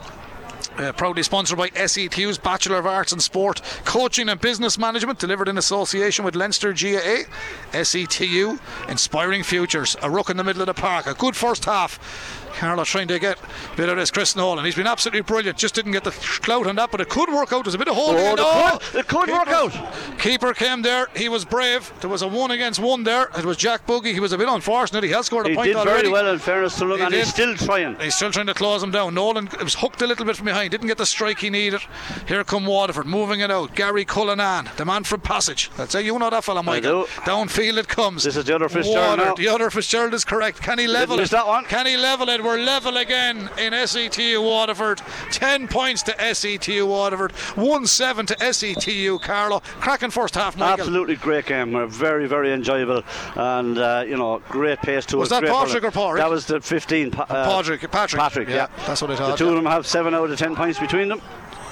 Uh, proudly sponsored by SETU's Bachelor of Arts in Sport, Coaching and Business Management, delivered in association with Leinster GAA. SETU, Inspiring Futures. A rook in the middle of the park. A good first half. Carlow trying to get a bit of this. Chris Nolan, he's been absolutely brilliant. Just didn't get the clout on that, but it could work out. There's a bit of holding. Oh, in. it Oh, could- it could work out. Keeper came there. He was brave. There was a one against one there. It was Jack Buggy. He was a bit unfortunate. He has scored a He point did already. very well in fairness to look, He and he's still trying. He's still trying to close him down. Nolan was hooked a little bit from behind, didn't get the strike he needed. Here come Waterford, moving it out. Gary Cullinan, the man from Passage. I'd say you know that fella, Michael. do. Downfield it comes. This is the other Fitzgerald Water. The other Fitzgerald is correct. Can he level it? that one. Can he level it? We're level again in SETU Waterford. 10 points to SETU Waterford. 1 7 to SETU Carlow. Cracking first half, Michael. Absolutely great game. Very, very enjoyable, and uh, you know, great pace to Was it. Was that Patrick or Pádraig? That was the 15. Pa- uh, Patrick, Patrick. Patrick, yeah. That's what I The thought. two of them have seven out of ten points between them.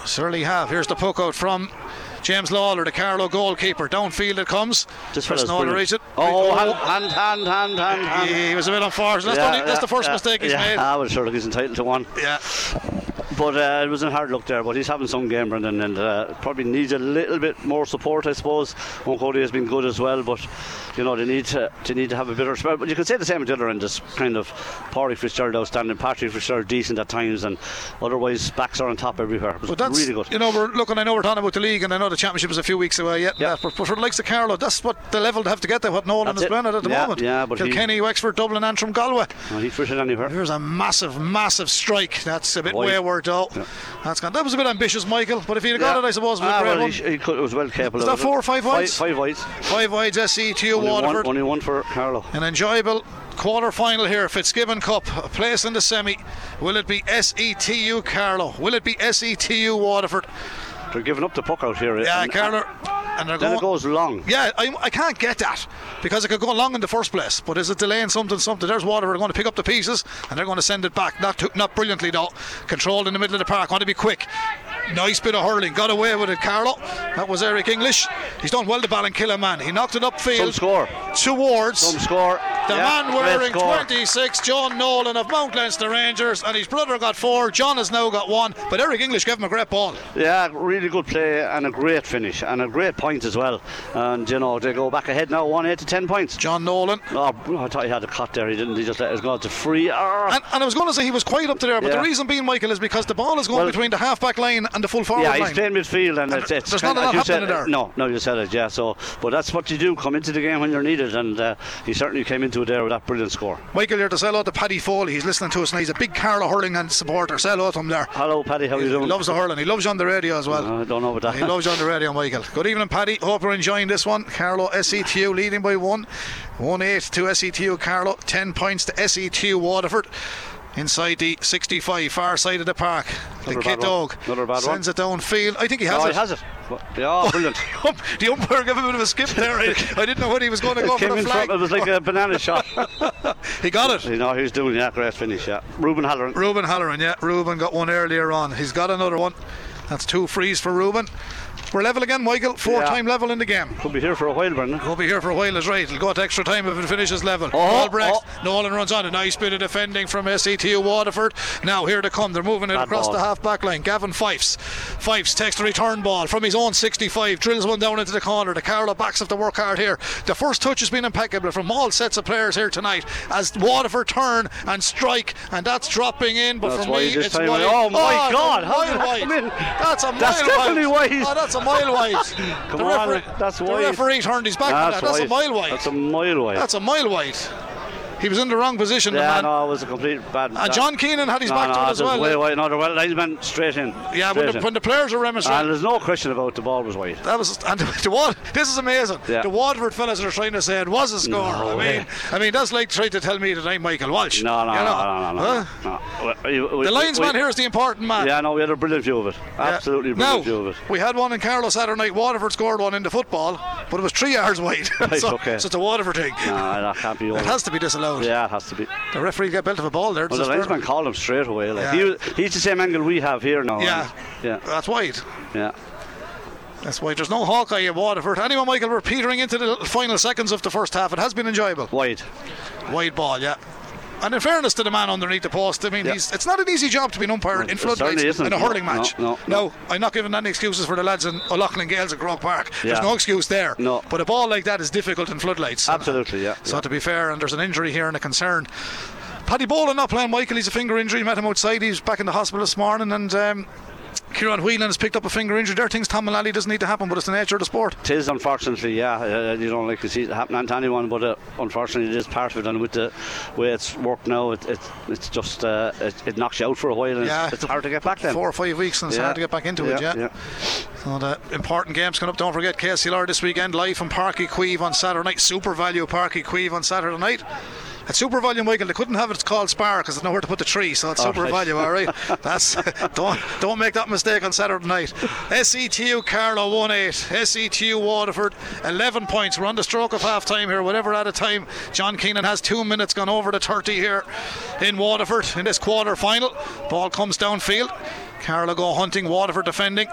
Certainly have. Here's the poke out from James Lawler, the Carlow goalkeeper. Downfield it comes. This Nolan brilliant. reads it. Oh, hand, hand, hand, hand, hand, hand. He was a bit unfortunate. That's, the, only, that's the first yeah, mistake he's yeah. made. Ah, I would sure he's entitled to one. Yeah. But uh, it was a hard luck there. But he's having some game, Brendan, and uh, probably needs a little bit more support, I suppose. Cody has been good as well, but you know they need to they need to have a bit of respect. But you can say the same at the other end. This kind of Pádraig Fitzgerald outstanding, Patrick Fitzgerald decent at times, and otherwise backs are on top everywhere. But that's really good. You know, we're looking. I know we're talking about the league, and I know the championship is a few weeks away yet. Yeah. That, but, but for the likes of Carlow, that's what the level they have to get there. What Nolan That's is playing at the Yeah, moment. yeah, but Kilkenny, he- Wexford, Dublin, Antrim, Galway. He's pushing anywhere. There's a massive, massive strike. That's a bit Wide. wayward, Yeah. That's gone. That was a bit ambitious, Michael. But if he'd have got it, I suppose it was ah, a great well, one. he, could, was well capable. Is of that it. four or five wides? Five, five wides. Five wides, SE, TU, Only one, Waterford. only one for Carlow. An enjoyable quarter final here, Fitzgibbon Cup, a place in the semi. Will it be SETU Carlow? Will it be SETU Waterford? They're giving up the puck out here. Yeah, and, Carlow. And they're Then going. it goes long. Yeah, I, I can't get that because it could go long in the first place. But is it delaying something? Something? There's water. We're going to pick up the pieces and they're going to send it back. Not too, not brilliantly though. Controlled in the middle of the park. Want to be quick. Nice bit of hurling. Got away with it, Carlow. That was Eric English. He's done well to ball kill a man. He knocked it upfield. Some score. Towards. Some score. The Yeah, man wearing 26, John Nolan of Mount Leinster Rangers, and his brother got four. John has now got one, but Eric English gave him a great ball. Yeah, really good play and a great finish and a great point as well. And you know they go back ahead now, one eight to ten points. John Nolan. Oh, I thought he had a cut there. He didn't. He just let it go to free. Ah. And, and I was going to say he was quite up to there, but the reason being, Michael, is because the ball is going Well- between the half-back line and the full forward yeah, line. he's playing midfield, and it's, it's there's not of- you said, there. No, no, you said it, yeah. So, but that's what you do. Come into the game when you're needed, and uh, he certainly came into it there with that brilliant score. Michael here to sell out to Paddy Foley. He's listening to us and he's a big Carlow hurling and supporter. Sell out to him there. Hello, Paddy. How are you He doing? loves the hurling. He loves you on the radio as well. Uh, I don't know about that. He loves you on the radio, Michael. Good evening, Paddy. Hope you're enjoying this one. Carlow SETU leading by one. 1 8 to SETU Carlow. 10 points to SETU Waterford. Inside the 65, far side of the park. The Another kid one. dog sends it downfield. I think he has oh, it. he has it. Yeah, oh, brilliant. the umpire gave him a bit of a skip there. I, I didn't know when he was going to go It for came the flag. front. It was like a banana shot. He got it. you know, he was doing yeah, great finish. Yeah, Ruben Halloran. Ruben Halloran, yeah. Ruben got one earlier on. He's got another one. That's two frees for Ruben. We're level again, Michael. Four Yeah. time level in the game. Could be here for a while, Brendan. We'll be here for a while, is right. It'll go to extra time if it finishes level. Oh, Ball breaks. oh. Nolan runs on. A nice bit of defending from SETU Waterford. Now here to come. They're moving it Bad across ball. the half back line. Gavin Fives. Fives takes the return ball from his own 65. Drills one down into the corner. The Carlow backs have to work hard here. The first touch has been impeccable from all sets of players here tonight as Waterford turn and strike. And that's dropping in. But That's for wide me, this it's wide. Oh, my it's a God, how mile did that wide. come in? That's a mile That's definitely wide. Oh, that's a mile wide. Come the on, referee, that's the referee turned his back on that. That's a mile wide. That's a mile wide. That's a mile wide. He was in the wrong position, the yeah, man. no, it was a complete bad. And John Keenan had his no, back no, to it as well. Way eh? wide. No, the well linesman straight in. yeah, straight when the, in. when the players were and remonstrating. there's no question about the ball was wide. That was and the Wat, This is amazing. Yeah. The Waterford fellas are trying to say it was a score. No I mean, way. I mean that's like trying to tell me that I'm Michael Walsh. No, no, you know? no, no, no, Huh? no. We- The linesman here is the important man. Yeah, no, we had a brilliant view of it. Yeah. Absolutely brilliant Now, view of it. we had one in Carlow Saturday night. Waterford scored one in the football, but it was three yards wide. Right, so, okay. so it's a Waterford thing. No, that can't be It has to be disallowed. Yeah, it has to be. The referee got belt of a ball there. Well, the linesman called him straight away. Like Yeah. he he's the same angle we have here now. Yeah. yeah, That's wide. yeah. That's why there's no Hawkeye at Waterford. Anyway, Michael, we're petering into the final seconds of the first half. It has been enjoyable. Wide. Wide ball, yeah. And in fairness to the man underneath the post, I mean, Yeah. he's, it's not an easy job to be an umpire in floodlights in a hurling no, match. no, no. I'm not giving any excuses for the lads in O'Loughlin Gaels at Grog Park. There's no excuse there. No. But a ball like that is difficult in floodlights. Absolutely, yeah. So yeah. to be fair, and there's an injury here and a concern. Paddy Boland not playing Michael, he's a finger injury, met him outside, he's back in the hospital this morning and um, Kieran Whelan has picked up a finger injury. There are things Tom Mullally doesn't need to happen, but it's the nature of the sport. It is unfortunately, yeah. Uh, you don't like to see it happening to anyone, but uh, unfortunately, it is part of it. And with the way it's worked now, it, it it's just uh, it, it knocks you out for a while, and Yeah. it's, it's hard to get back then. Four or five weeks and it's Yeah. hard to get back into it, yeah. So the important games coming up. Don't forget KCLR this weekend, live from Páirc Uí Chaoimh on Saturday night. Super value Páirc Uí Chaoimh on Saturday night. At SuperValu, Michael, they couldn't have it called Spar because there's nowhere to put the tree, so it's All Super right. Value, all right. That's don't don't make that mistake on Saturday night. SETU Carlow one eight, SETU Waterford eleven points. We're on the stroke of half time here, whatever at a time. John Keenan has two minutes gone over the thirty here in Waterford in this quarter final. Ball comes downfield. Carlow go hunting, Waterford defending.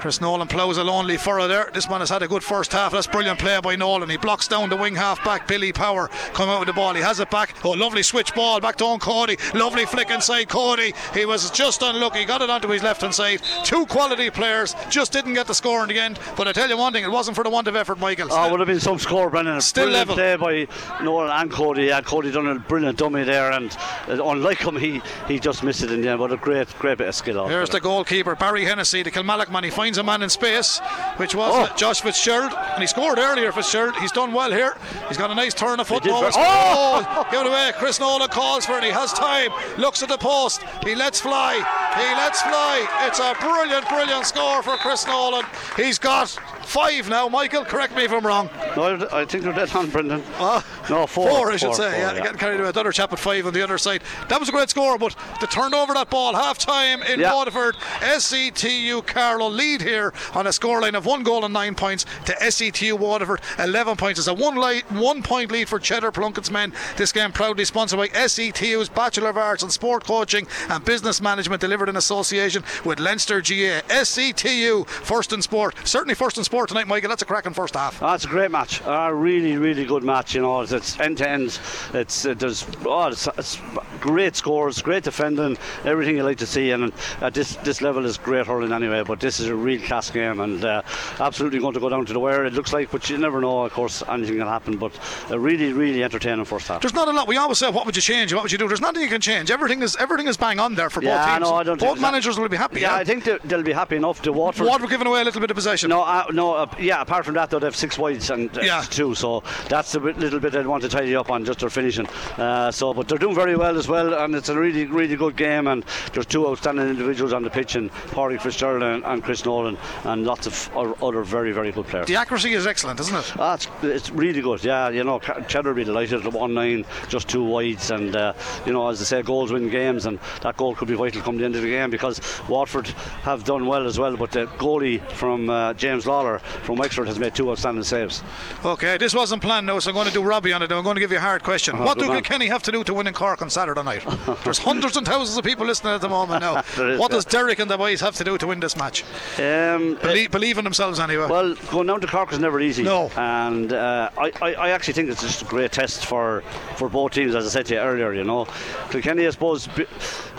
Chris Nolan ploughs a lonely furrow there. This man has had a good first half. That's a brilliant play by Nolan. He blocks down the wing half back. Billy Power come out with the ball. He has it back. Oh, lovely switch ball back to Cody. Lovely flick inside Cody. He was just unlucky. Got it onto his left hand side. Two quality players just didn't get the score in the end. But I tell you one thing, it wasn't for the want of effort, Michael. Oh, would have been some score, Brendan. Still level. play by Nolan and Cody. Yeah, Cody done a brilliant dummy there, and uh, unlike him, he he just missed it in the end. But a great, great bit of skill. Here's the goalkeeper, Barry Hennessy, the Kilmallock man. He finds a man in space, which was Oh. Josh Fitzgerald, and he scored earlier. Fitzgerald, he's done well here. He's got a nice turn of football. ver- oh, give it away. Chris Nolan calls for it. He has time. Looks at the post. He lets fly. He lets fly. It's a brilliant, brilliant score for Chris Nolan. He's got five now. Michael, correct me if I'm wrong. No, I think they're dead on, Brendan. Uh, no, four. Four, I should Four, say. four, yeah, yeah. getting carried away. The other chap at five on the other side. That was a great score, but they turned over that ball half time in Yeah. Waterford. SETU Carlow lead here on a scoreline of one goal and nine points to SETU Waterford 11 points. It's a one, light, one point lead for Cheddar Plunkett's men. This game proudly sponsored by SETU's Bachelor of Arts in Sport Coaching and Business Management, delivered in association with Leinster GAA. SETU, first in sport. Certainly first in sport tonight, Michael. That's a cracking first half. Oh, it's a great match. A really, really good match. You know, it's- end to end. It's uh, there's oh, it's, it's great scores, great defending, everything you like to see. And at this this level is great hurling anyway. But this is a real class game and uh, absolutely going to go down to the wire. It looks like, but you never know. Of course, anything can happen. But a really, really entertaining first half. There's not a lot. We always say, "What would you change? What would you do?" There's nothing you can change. Everything is everything is bang on there for yeah, both teams. no, I don't. both think that- managers will be happy. Yeah, Yeah, I think they, they'll be happy enough. The Waterford. Waterford giving away a little bit of possession. No, uh, no, uh, yeah. Apart from that, though, they have six wides and uh, Yeah. two, so that's the bit, little bit I'd want to tidy up on just their finishing. Uh, so, but they're doing very well as well, and it's a really, really good game. And there's two outstanding individuals on the pitch, and Pádraig Fitzgerald and, and Chris Nolan, and lots of other very, very good players. The accuracy is excellent, isn't it? Ah, it's, it's really good, yeah. You know, Cheddar will be delighted at 1 9, just two wides, and uh, you know, as I say, goals win games, and that goal could be vital come the end of the game because Waterford have done well as well. But the goalie from uh, James Lawler from Wexford has made two outstanding saves. Okay, this wasn't planned now, so I'm going to do Robbie on it. I'm going to give you a hard question. Oh, what do man. Kilkenny have to do to win in Cork on Saturday night? There's hundreds and thousands of people listening at the moment now. Is, what yeah. does Derek and the boys have to do to win this match? Um, Believe, believe in themselves anyway. Well, going down to Cork is never easy. No. And uh, I, I, I actually think it's just a great test for, for both teams, as I said to you earlier. You know, Kilkenny, I suppose. bi-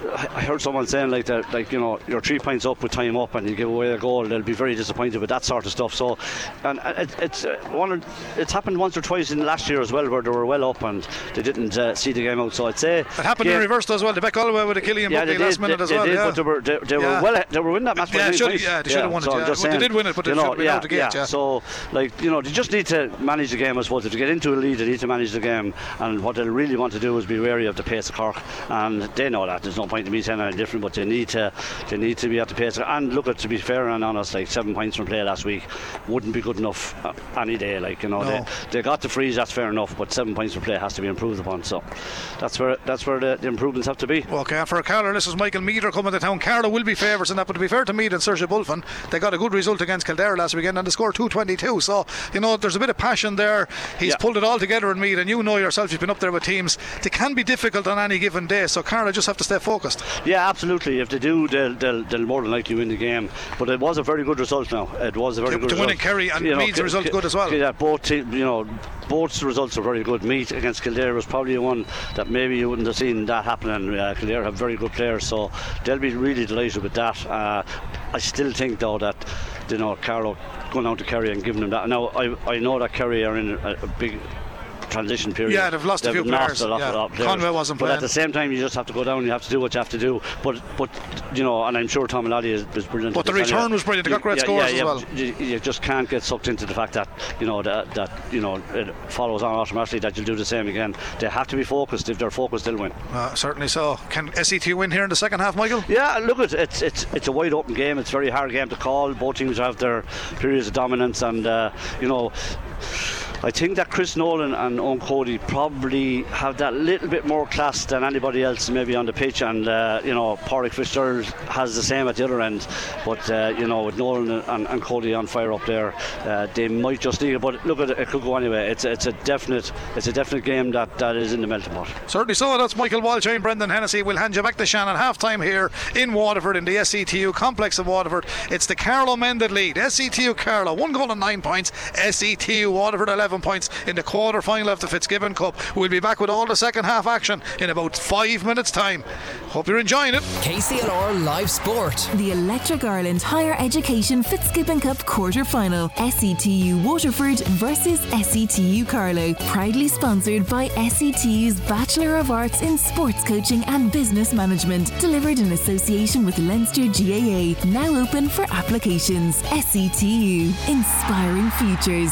I heard someone saying like that, like you know, you're three points up with time up, and you give away a goal. They'll be very disappointed with that sort of stuff. So, and it, it's uh, one. It's happened once or twice in last year as well, where they were well up and they didn't uh, see the game out. So I'd say it happened yeah, in reverse as well. The Beck Holloway with a Killian yeah, Buckley last minute they, as they well. did, yeah. but they were they, they Yeah. were well. They were winning that match. Yeah, nine should- yeah, they should have won it, so yeah. Well, they saying, did win it, but you know, should have been yeah, out the gate, yeah. So, like you know, they just need to manage the game. I suppose to get into a lead, they need to manage the game. And what they really want to do is be wary of the pace of Cork, and they know that. There's no point to me saying anything different, but they need to they need to be at the pace. And look, at to be fair and honest, like seven points from play last week wouldn't be good enough uh, any day. Like you know, No. they they got the freeze. That's fair enough, but seven points from play has to be improved upon. So that's where that's where the, the improvements have to be. Okay, and for Carlow, this is Michael Meader coming to town. Carlow will be favourites in that, but to be fair to Meath and Seoirse Bulfin, they got a good result against Kildare last weekend and they scored 222. So, you know, there's a bit of passion there. He's Yeah. pulled it all together in Meath, and you know yourself, you've been up there with teams. They can be difficult on any given day, so Carlow just have to stay focused. Yeah, absolutely. If they do, they'll, they'll, they'll more than likely win the game. But it was a very good result. Now it was a very To- good to win result. in Kerry and You Meath's result good as well. Yeah, both te- you know, both results are very good. Meath against Kildare was probably one that maybe you wouldn't have seen that happening. Uh, Kildare have very good players, so they'll be really delighted with that. Uh, I still think though that you know Carlow going out to Kerry and giving them that. Now I I know that Kerry are in a, a big transition period. Yeah, they've lost a few players, a lot- yeah. lot of players. Conway wasn't but playing. at the same time, you just have to go down. You have to do what you have to do. But but you know, and I'm sure Tom Laddie is, is brilliant. But the this anyway. return was brilliant. They got great yeah, scores yeah, as well. but You, you just can't get sucked into the fact that you know that, that you know it follows on automatically that you'll do the same again. They have to be focused. If they're focused, they'll win. Uh, certainly so. Can SET win here in the second half, Michael? Yeah, look, it, it's it's it's a wide open game. It's a very hard game to call. Both teams have their periods of dominance, and uh, you know. I think that Chris Nolan and Eoin Cody probably have that little bit more class than anybody else maybe on the pitch, and uh, you know, Pádraig Fitzgerald has the same at the other end. But uh, you know, with Nolan and, and, Cody on fire up there, uh, they might just need it. But look, at it, it could go anyway. It's it's a definite it's a definite game that, that is in the melting pot. Certainly so. That's Michael Walsh and Brendan Hennessy. We'll hand you back to Shannon half time here in Waterford in the SETU complex of Waterford. It's the Carlow men that lead. SETU Carlow one goal and nine points. SETU Waterford 11 points in the quarter final of the Fitzgibbon Cup. We'll be back with all the second half action in about five minutes' time. Hope you're enjoying it. KCLR Live Sport. The Electric Ireland Higher Education Fitzgibbon Cup quarter final. SETU Waterford versus SETU Carlow. Proudly sponsored by SETU's Bachelor of Arts in Sports Coaching and Business Management. Delivered in association with Leinster GAA. Now open for applications. SETU. Inspiring Futures.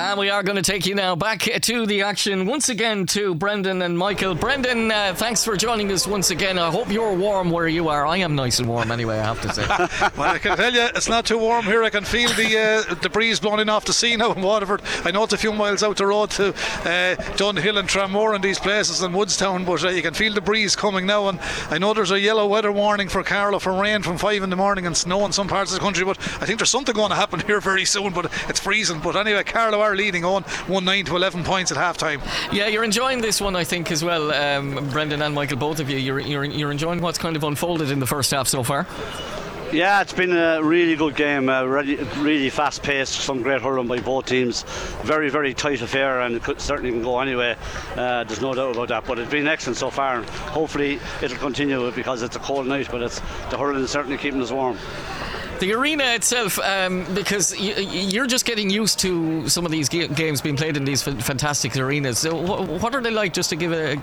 And we are going to take you now back to the action once again to Brendan and Michael. Brendan, uh, thanks for joining us once again. I hope you're warm where you are. I am nice and warm anyway, I have to say. well, I can tell you, it's not too warm here. I can feel the uh, the breeze blowing in off the sea now in Waterford. I know it's a few miles out the road to uh, Dunhill and Tramore and these places and Woodstown, but uh, you can feel the breeze coming now. And I know there's a yellow weather warning for Carlow for rain from 5 in the morning and snow in some parts of the country, but I think there's something going to happen here very soon, but it's freezing. But anyway, Carlow are leading on 1 9 to 11 points at half time. Yeah, you're enjoying this one, I think, as well, um, Brendan and Michael, both of you. You're, you're, you're enjoying what's kind of unfolded in the first half so far? Yeah, it's been a really good game, uh, really, really fast paced, some great hurling by both teams. Very, very tight affair, and it could, certainly can go anyway. Uh, there's no doubt about that. But it's been excellent so far, and hopefully it'll continue because it's a cold night, but it's the hurling is certainly keeping us warm. The arena itself, um, because you're just getting used to some of these games being played in these fantastic arenas. So what are they like, just to give a,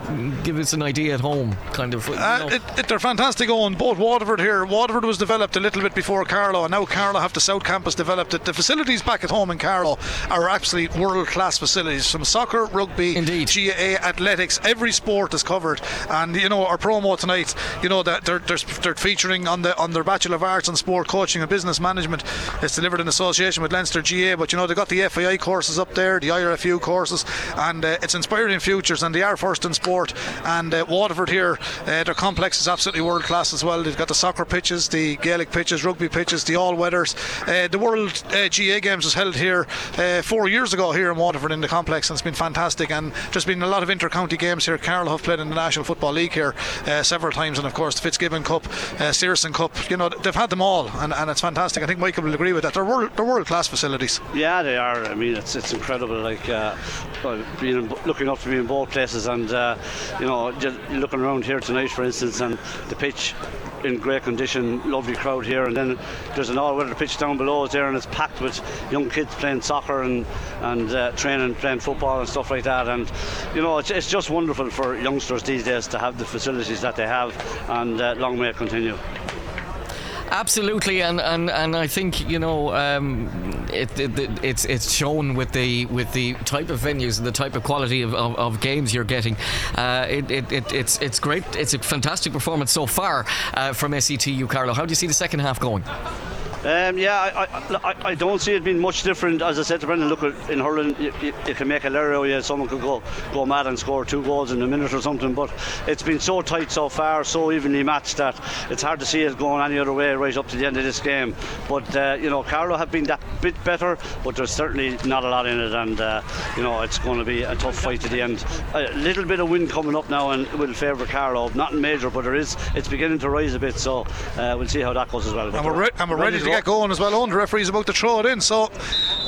give us an idea at home, kind of? Uh, it, it, they're fantastic on both Waterford here. Waterford was developed a little bit before Carlow, and now Carlow have the South Campus developed it. The facilities back at home in Carlow are absolutely world class facilities. From soccer, rugby, Indeed. GAA, athletics, every sport is covered. And you know our promo tonight, you know that they're, they're, they're featuring on the on their Bachelor of Arts and Sport Coaching Business Management. It's delivered in association with Leinster GAA, but you know they've got the FAI courses up there, the IRFU courses, and uh, it's inspiring futures. And they are first in sport. And uh, Waterford here, uh, their complex is absolutely world class as well. They've got the soccer pitches, the Gaelic pitches, rugby pitches, the all weathers. Uh, the World uh, GAA Games was held here uh, four years ago here in Waterford in the complex, and it's been fantastic. And there's been a lot of inter-county games here. Carlow have played in the National Football League here several times, and of course the Fitzgibbon Cup, uh, Searson Cup. You know they've had them all, and, and it's fantastic. I think Michael will agree with that. They're world, they're world class facilities. Yeah, they are. I mean, it's it's incredible. Like uh, being looking up to be in both places, and uh, you know, looking around here tonight, for instance, and the pitch in great condition, lovely crowd here, and then there's an all-weather pitch down below there, and it's packed with young kids playing soccer and and uh, training, playing football and stuff like that. And you know, it's, it's just wonderful for youngsters these days to have the facilities that they have, and uh, long may it continue. Absolutely, and, and, and I think you know um, it, it, it's it's shown with the with the type of venues and the type of quality of, of, of games you're getting. Uh, it, it, it's it's great. It's a fantastic performance so far uh, from SETU Carlow. How do you see the second half going? Um, yeah, I, I, I, don't see it being much different. As I said to Brendan, look, in hurling, you, you, you can make a error, yeah, someone could go, go mad and score two goals in a minute or something, but it's been so tight so far, so evenly matched that it's hard to see it going any other way right up to the end of this game. But, uh, you know, Carlow have been that bit better, but there's certainly not a lot in it, and, uh, you know, it's going to be a tough fight to the end. A little bit of wind coming up now and it will favour Carlow, not major, but there is, it's beginning to rise a bit, so uh, we'll see how that goes as well. And we're, re- and we're ready, ready to get going as well. On the referee's about to throw it in. So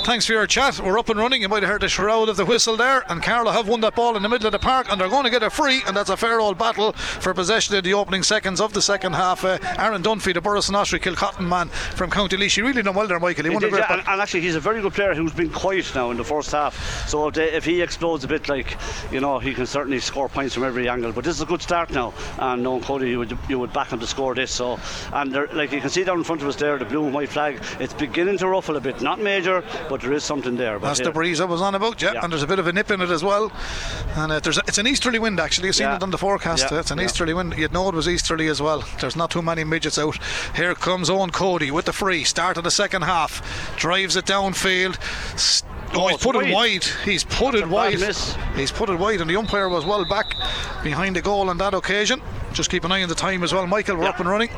thanks for your chat. We're up and running. You might have heard the shroud of the whistle there. And Carlow have won that ball in the middle of the park, and they're going to get a free. And that's a fair old battle for possession in the opening seconds of the second half. Uh, Aaron Dunphy, the Borris-in-Ossory Kilcotton man from County Laois, he really done well there, Michael. He, he did, yeah, and, and, actually, he's a very good player who's been quiet now in the first half. So if, they, if, he explodes a bit, like you know, he can certainly score points from every angle. But this is a good start now, and no Cody, you would you would back him to score this. So and like you can see down in front of us there, the blue and white flag. It's beginning to ruffle a bit. Not major, but there is something there. That's the breeze I was on about, yeah. yeah. And there's a bit of a nip in it as well. And uh, there's a, it's an easterly wind actually. You've seen yeah. it on the forecast. Yeah. It's an easterly wind. You'd know it was easterly as well. There's not too many midgets out. Here comes Eoin Cody with the free. Start of the second half. Drives it downfield Oh, he's put it wide. He's put it wide. He's put it wide, and the umpire was well back behind the goal on that occasion. Just keep an eye on the time as well, Michael. We're Yeah. up and running.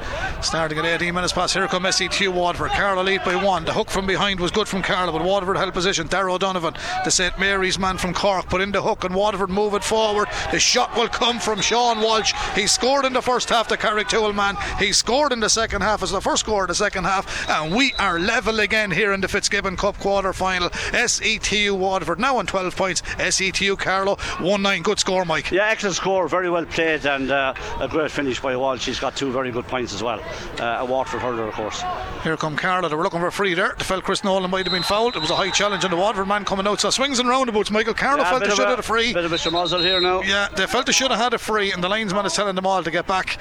Starting at 18 minutes past. Here come SETU Waterford. Carlow lead by one. The hook from behind was good from Carlow, but Waterford held position. Darrow Donovan, the St Mary's man from Cork, put in the hook, and Waterford move it forward. The shot will come from Sean Walsh. He scored in the first half, the Carrigtwohill man. He scored in the second half as the first score in the second half, and we are level again here in the Fitzgibbon Cup quarter final. SETU Waterford now on 12 points. SETU Carlow 1 9. Good score, Mike. Yeah, excellent score, very well played, and uh, a great finish by Walsh. He's got two very good points as well. Uh, a Waterford hurler, of course. Here come Carlow. They were looking for a free there. They felt Chris Nolan might have been fouled. It was a high challenge, and the Waterford man coming out. So swings and roundabouts. Michael Carlow Yeah, felt they should have had a free. Bit of a schmozzle here now. Yeah, they felt they should have had a free, and the linesman is telling them all to get back.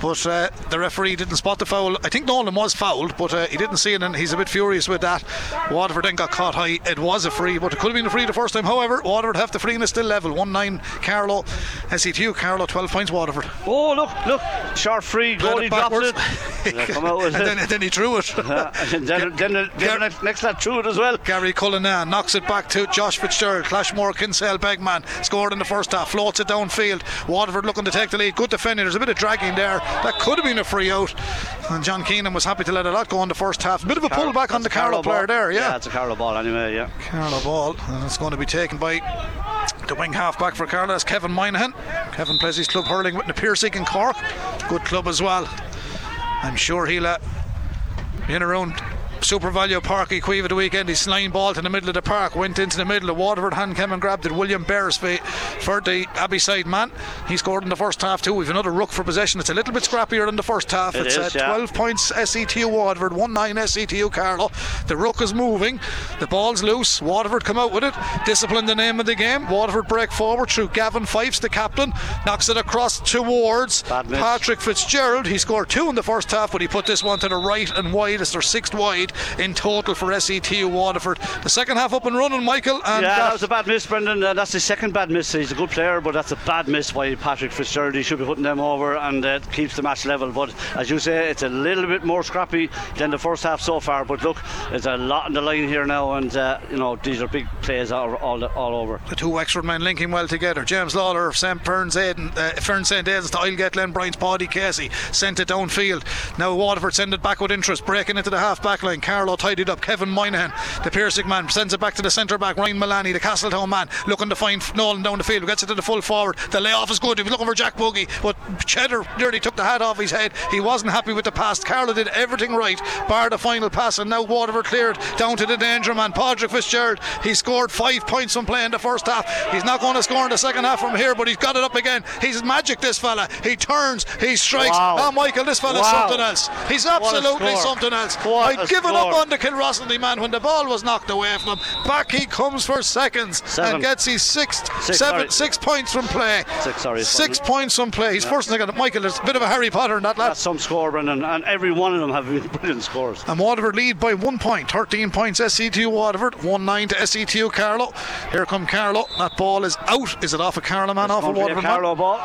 But uh, the referee didn't spot the foul. I think Nolan was fouled, but uh, he didn't see it, and he's a bit furious with that. Waterford then got caught high. It was a free, but it could have been a free the first time. However, Waterford have the free and it's still level. 1 9 Carlow. SETU Carlow 12 points Waterford. Oh, look, look. Short free, Played goalie it drops it. Yeah, come out and then, then he threw it. Uh, and then, then, the, then the next, next lad threw it as well. Gary Cullinan knocks it back to Josh Fitzgerald. Clashmore Kinsalebeg man scored in the first half, floats it downfield. Waterford looking to take the lead. Good defending. There's a bit of dragging there. That could have been a free out. And John Keenan was happy to let a lot go in the first half. A bit of a Car- pullback on the a Carlow player ball. there, yeah. Yeah, it's a Carlow ball anyway, yeah. Carlow ball, and it's going to be taken by the wing half back for Carlow. That's Kevin Moynihan. Kevin plays his club hurling with the Piarsaigh in Cork. Good club as well. I'm sure he'll uh, in around SuperValu Páirc Uí Chaoimh the weekend. He line ball to the middle of the park, went into the middle. The Waterford hand came and grabbed it. William Beresford for the Abbeyside man. He scored in the first half too. We've another ruck for possession. It's a little bit scrappier than the first half. It it's is, uh, yeah. 12 points SETU Waterford, 1 9 SETU Carlow. The ruck is moving. The ball's loose. Waterford come out with it. Discipline the name of the game. Waterford break forward through Gavin Fives, the captain. Knocks it across towards. Patrick Fitzgerald. He scored two in the first half, but he put this one to the right and wide. It's their sixth wide in total for SETU Waterford. The second half up and running, Michael. And yeah, that- was a bad miss, Brendan. Uh, that's his second bad miss. He's a good player, but that's a bad miss by Patrick Fitzgerald. He should be putting them over and uh, keeps the match level. But as you say, it's a little bit more scrappy than the first half so far. But look, there's a lot on the line here now, and uh, you know these are big plays all, all, all over. the two Wexford men linking well together. James Lawler of St. Ferns Aiden, uh, Fern St. Aidan's to Oylegate-Glenbrien's Paddy Casey. Sent it downfield. Now Waterford send it back with interest. Breaking into the half back line. Carlow tidied up. Kevin Moynihan, the Piarsaigh man, sends it back to the centre back. Ryan Mullaney, the Castletown man, looking to find Nolan down the field. Gets it to the full forward. The layoff is good. He was looking for Jack Buggy, but Cheddar nearly took the hat off his head. He wasn't happy with the pass. Carlow did everything right, bar the final pass, and now Waterford cleared down to the danger man, Padraig Fitzgerald. He scored five points from play in the first half. He's not going to score in the second half from here, but he's got it up again. He's magic, this fella. He turns, he strikes. Wow. Oh, Michael, this fella's Wow. something else. He's absolutely something else. What I'd a given up score. on the Kilrossanty man when the ball was knocked away from him. Back he comes for seconds Seven. and gets his sixth, Six, seven, sorry. six points from play. Six, sorry, Six points from play. He's first and second. Michael, there's a bit of a Harry Potter in that lad. That's some score, Brendan, and every one of them have been brilliant scores. And Waterford lead by one point, 13 points SETU Waterford, 1 9 to SETU Carlow. Here come Carlow. That ball is out. Is it off a Carlow man? Off a Waterford man? Carlow ball,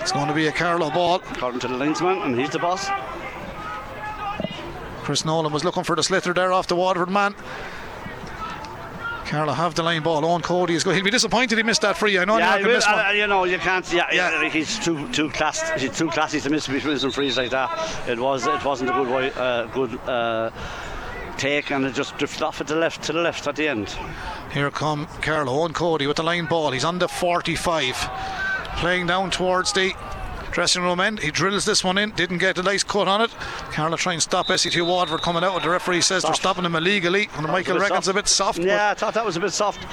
It's going to be a Carlow ball. according to the linesman, and he's the boss. Chris Nolan was looking for the sliotar there off the Waterford man. Carlow have the line ball. Eoin Cody is good. He'll be disappointed he missed that free. I know Yeah, he you, can miss will- one. uh, you know you can't. Yeah, Yeah. yeah. he's too too class. He's too classy to miss between some frees like that. It was it wasn't a good wi- uh, good uh, take, and it just drifted off at the left to the left at the end. Here come Carlow. Eoin Cody with the line ball. He's on the 45. Playing down towards the dressing room end. He drills this one in. Didn't get a nice cut on it. Carlow trying to stop SETU Waterford coming out. The referee says they're stopping him illegally. And Michael reckons soft. a bit soft. Yeah, I thought that was a bit soft.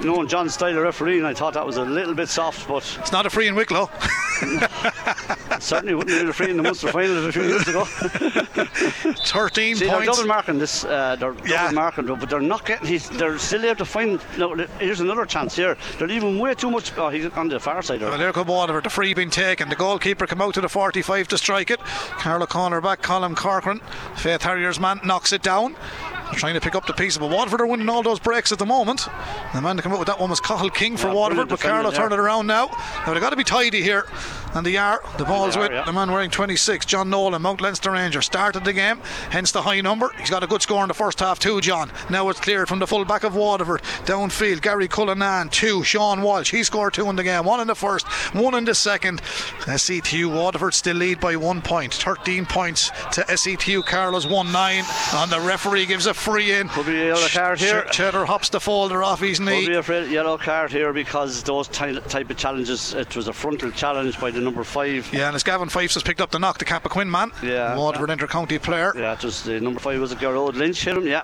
You know, John Style, the referee, and I thought that was a little bit soft, but It's not a free in Wicklow. certainly wouldn't be the free in the Munster final a few years ago. 13 See, they're points. double marking this. Uh, they're Yeah. marking, but they're not getting. He's, they're still able to find. No, here's another chance here. They're leaving way too much. Oh, he's on the far side. Well, There. there come Waterford. The free being taken. The goalkeeper come out to the 45 to strike it. Carlow corner back. Colin Corcoran, Faythe Harriers man, knocks it down. trying to pick up the piece, but Waterford are winning all those breaks at the moment. The man to come up with that one was Cahill King for Yeah, Waterford, but Carlow turned it around now. Now they've got to be tidy here, and they are. The ball's are, with yeah. the man wearing 26, John Nolan, Mount Leinster Ranger. Started the game, hence the high number. He's got a good score in the first half too, John. Now it's cleared from the full back of Waterford. Downfield, Gary Cullinan, two. Sean Walsh, he scored two in the game. One in the first, one in the second. SETU Waterford still lead by one point. 13 points to SETU Carlow's 1 9. And the referee gives a free in. Could be a yellow card here. Ch- Cheddar hops the folder off his knee. Could be a yellow card here because those ty- type of challenges. It was a frontal challenge by the number five. Yeah, and as Gavin Fives has picked up the knock, the Cappoquin man. Yeah. Waterford inter-county player. Yeah, was the number five was a Gerard Lynch hit him. Yeah,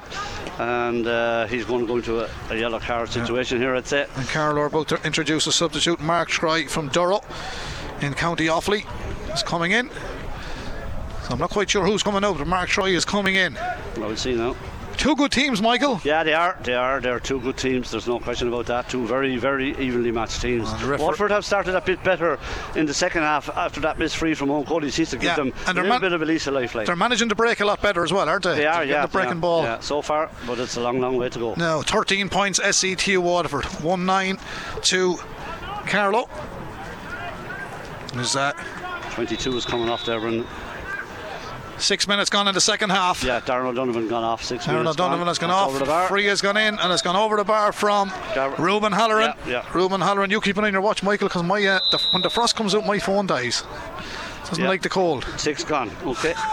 and uh, he's going to go into a, a yellow card situation here. I'd say. And Carlow are about to introduce a substitute, Mark Scry from Durrow in County Offaly. is coming in. So I'm not quite sure who's coming out, but Mark Scry is coming in. We'll see now. Two good teams, Michael. Yeah, they are. They are. They're two good teams. There's no question about that. Two very, very evenly matched teams. the refer- Waterford have started a bit better in the second half after that miss free from Eoin Cody. Seems to give Yeah, them and a little man- bit of a lease of life. Like. They're managing to break a lot better as well, aren't they? They are, yeah. The breaking yeah, ball. Yeah, so far, but it's a long, long way to go. Now, 13 points, SETU Waterford. 1 9 to Carlow. Is that 22 is coming off there, and six minutes gone in the second half? yeah, Darren O'Donovan gone off six minutes. O'Donovan has gone That's off. Free has gone in and it's gone over the bar from Gar- Ruben Halloran. Yeah, yeah. Ruben Halloran, you keep an eye on your watch, Michael, because my uh, the, when the frost comes out, my phone dies. Doesn't Yeah. like the cold. Six gone. Okay.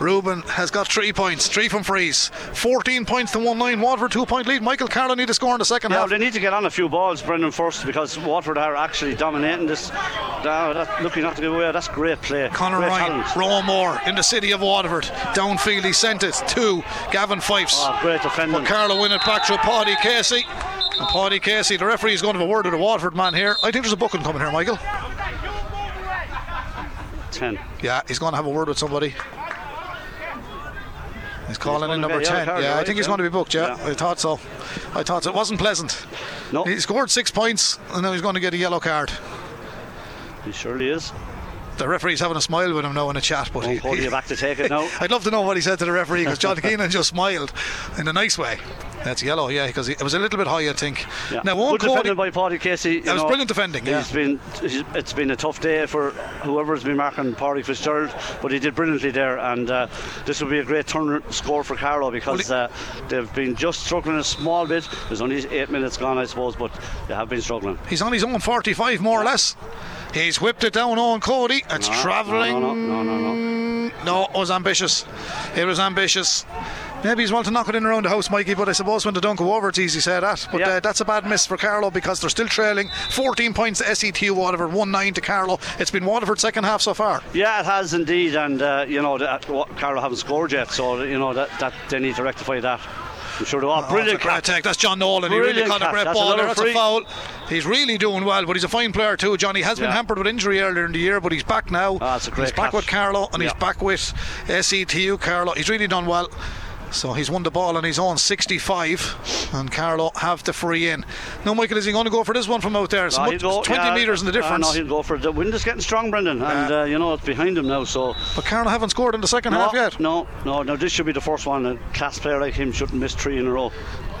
Ruben has got three points, three from freeze. 14 points to 1 9. Waterford, two point lead. Michael Carlow need to score in the second Yeah, half. they need to get on a few balls, Brendan, first because Waterford are actually dominating this. Now, that, looking not to give away, that's great play. Conor great Ryan. Roanmore in the city of Waterford. Downfield, he sent it to Gavin Fives. Oh, great defending. But Carlow win it back through Paddy Casey. And Paddy Casey, the referee is going to have a word with the Waterford man here. I think there's a booking coming here, Michael. 10. Yeah, he's going to have a word with somebody. He's calling in number get a yellow 10. card, yeah, I think he's yeah. going to be booked, yeah. Yeah. I thought so. I thought so. It wasn't pleasant. No, He scored six points and now he's going to get a yellow card. he surely is. The referee's having a smile with him now in a chat, but Eoin he, he- are back to take it now. I'd love to know what he said to the referee because John Keenan just smiled in a nice way. That's yellow, yeah, because it was a little bit high, I think. Yeah. Now, Eoin Good Cody, by Paddy Casey. That was know, brilliant defending, yeah. He's been, he's, it's been a tough day for whoever's been marking Paddy Fitzgerald, but he did brilliantly there. And uh, this will be a great turn score for Carlow because uh, they've been just struggling a small bit. There's only eight minutes gone, I suppose, but they have been struggling. he's on his own 45 more or less. He's whipped it down on Cody. It's No, travelling. No, no, no, no, no. No, it was ambitious. It was ambitious. Maybe he's wanting to knock it in around the house, Mikey, but I suppose when the don't go over, it's easy to say that. But Yeah. uh, that's a bad miss for Carlow because they're still trailing. 14 points to SETU Waterford, 1 9 to Carlow. It's been Waterford's second half so far. Yeah, it has indeed, and uh, you know, that, what, Carlow haven't scored yet, so you know that, that they need to rectify that. Sure they are. Oh, Brilliant great catch. That's John Nolan. He really caught a great That's ball there. That's a foul. He's really doing well, but he's a fine player too, Johnny. Has been hampered with injury earlier in the year, but he's back now. Ah, it's a great he's back with Carlow and he's back with SETU Carlow. He's really done well. So he's won the ball on his own 65, and Carlow have the free in. Now, Michael, is he going to go for this one from out there? It's No, much- go- 20 yeah, metres in the uh, difference. no, he'll go for it. The wind is getting strong, Brendan, and uh, you know it's behind him now. So but Carlow haven't scored in the second no, half yet. no, no, no. This should be the first one. A class player like him shouldn't miss three in a row.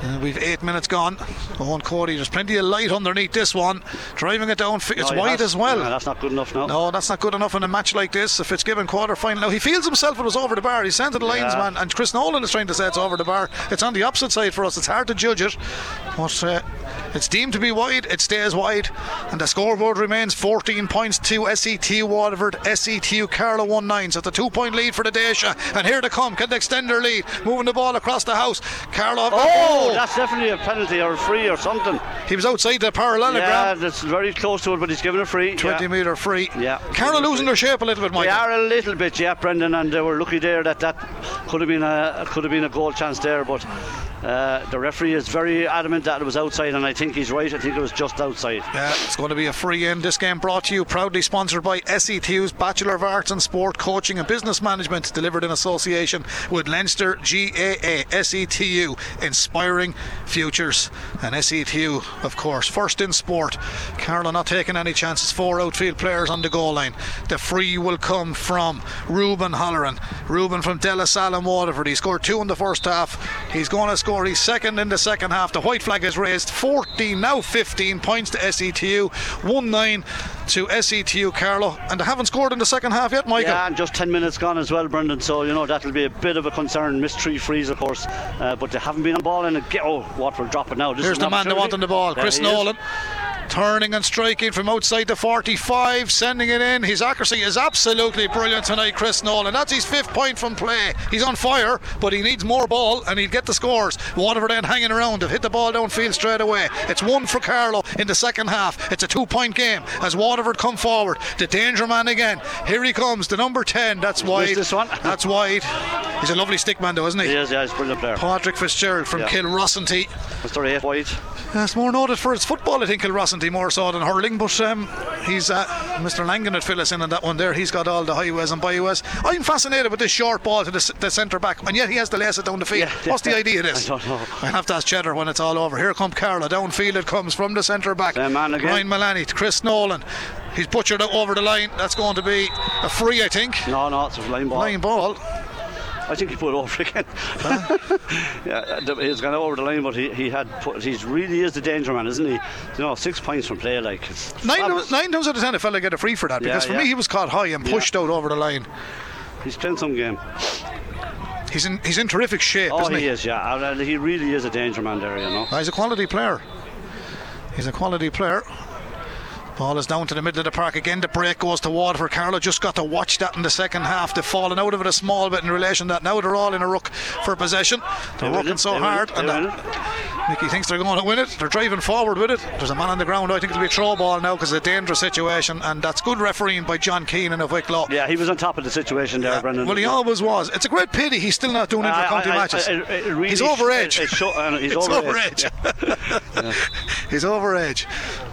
Uh, we've eight minutes gone. Eoin Cody, there's plenty of light underneath this one. Driving it down, it's No, wide as well. Yeah, that's not good enough now. No, that's not good enough in a match like this. If it's given quarter final, now he feels himself it was over the bar. He's sent it to the lines, Yeah. man, and Chris Nolan is trying to say it's over the bar. It's on the opposite side for us. It's hard to judge it, but uh, it's deemed to be wide. It stays wide, and the scoreboard remains 14 points to SET Waterford, SETU Carlow 1 9. So it's a two point lead for the Déise, and here they come. Can they extend their lead? Moving the ball across the house. Carlow. Oh, that's definitely a penalty or a free or something. he was outside the parallelogram. Yeah, that's very close to it, but he's given a free. 20 yeah. metre free. Yeah. Carlow losing their shape a little bit, They are a little bit, yeah, Brendan, and they were lucky there that that could have been a could have been a goal chance there, but Uh, the referee is very adamant that it was outside, and I think he's right. I think it was just outside. Yeah, it's going to be a free in. This game brought to you proudly sponsored by SETU's Bachelor of Arts in Sport Coaching and Business Management, delivered in association with Leinster GAA SETU, inspiring futures. And SETU, of course, first in sport. Carlow not taking any chances. Four outfield players on the goal line. The free will come from Ruben Halloran. Ruben from De La Salle and Waterford. He scored two in the first half. He's going to score. He's second in the second half. The white flag is raised. 14, now 15 points to SETU. 1 9 to SETU Carlow, And they haven't scored in the second half yet, Michael. Yeah, and just 10 minutes gone as well, Brendan. So, you know, that'll be a bit of a concern. Missed three frees, of course. Uh, but they haven't been on ball in a. Oh, Waterford drop it now. This Here's the man that wanted the ball, there Chris Nolan. Is turning and striking from outside the 45, sending it in. His accuracy is absolutely brilliant tonight, Chris Nolan. That's his fifth point from play. He's on fire, but he needs more ball and he'll get the scores. Waterford then hanging around. They've hit the ball downfield straight away. It's one for Carlow in the second half. It's a two point game as Waterford come forward. The danger man again. Here he comes, the number 10. That's wide. This one. That's wide. He's a lovely stick man, though, isn't he? He is, yeah, he's a brilliant player. Patrick Fitzgerald from yeah. Kilrossanty. Mr. 8 wide. It's more noted for his football, I think, Kilrossanty, more so than hurling. But um, he's uh, Mr. Langan would fill us in on that one there. He's got all the highways and byways. I'm fascinated with this short ball to the, the centre back, and yet he has to lace it down the field. Yeah, What's the idea of this? I don't know. I have to ask Cheddar when it's all over. Here come Carlow. Downfield it comes from the centre back. Same man again. Ryan Mullaney Chris Nolan. He's butchered it over the line. That's going to be a free, I think. No, no, it's a line ball. Line ball. I think he put it over again. Huh? yeah, he's gone over the line, but he, he had put, he's really is the danger man, isn't he? You know, six points from play, like nine, nine times out of ten, a fella get a free for that because yeah, for yeah. me he was caught high and pushed yeah. out over the line. He's playing some game. He's in he's in terrific shape. Oh, he, he, is, yeah. And uh, he really is a danger man there, you know. he's a quality player. He's a quality player. Ball is down to the middle of the park again. The break goes to Waterford. Carlow just got to watch that in the second half. They've fallen out of it a small bit in relation to that. Now they're all in a ruck for possession. They're working so hard. and Mickey thinks they're going to win it. They're driving forward with it. There's a man on the ground. I think it'll be a throw ball now because it's a dangerous situation. And that's good refereeing by John Keenan of Wicklow. Yeah, he was on top of the situation there, yeah. Brendan. Well, he always was. It's a great pity he's still not doing uh, inter-county matches. I, I, really he's over age. It, it he's over age. Yeah. he's over age.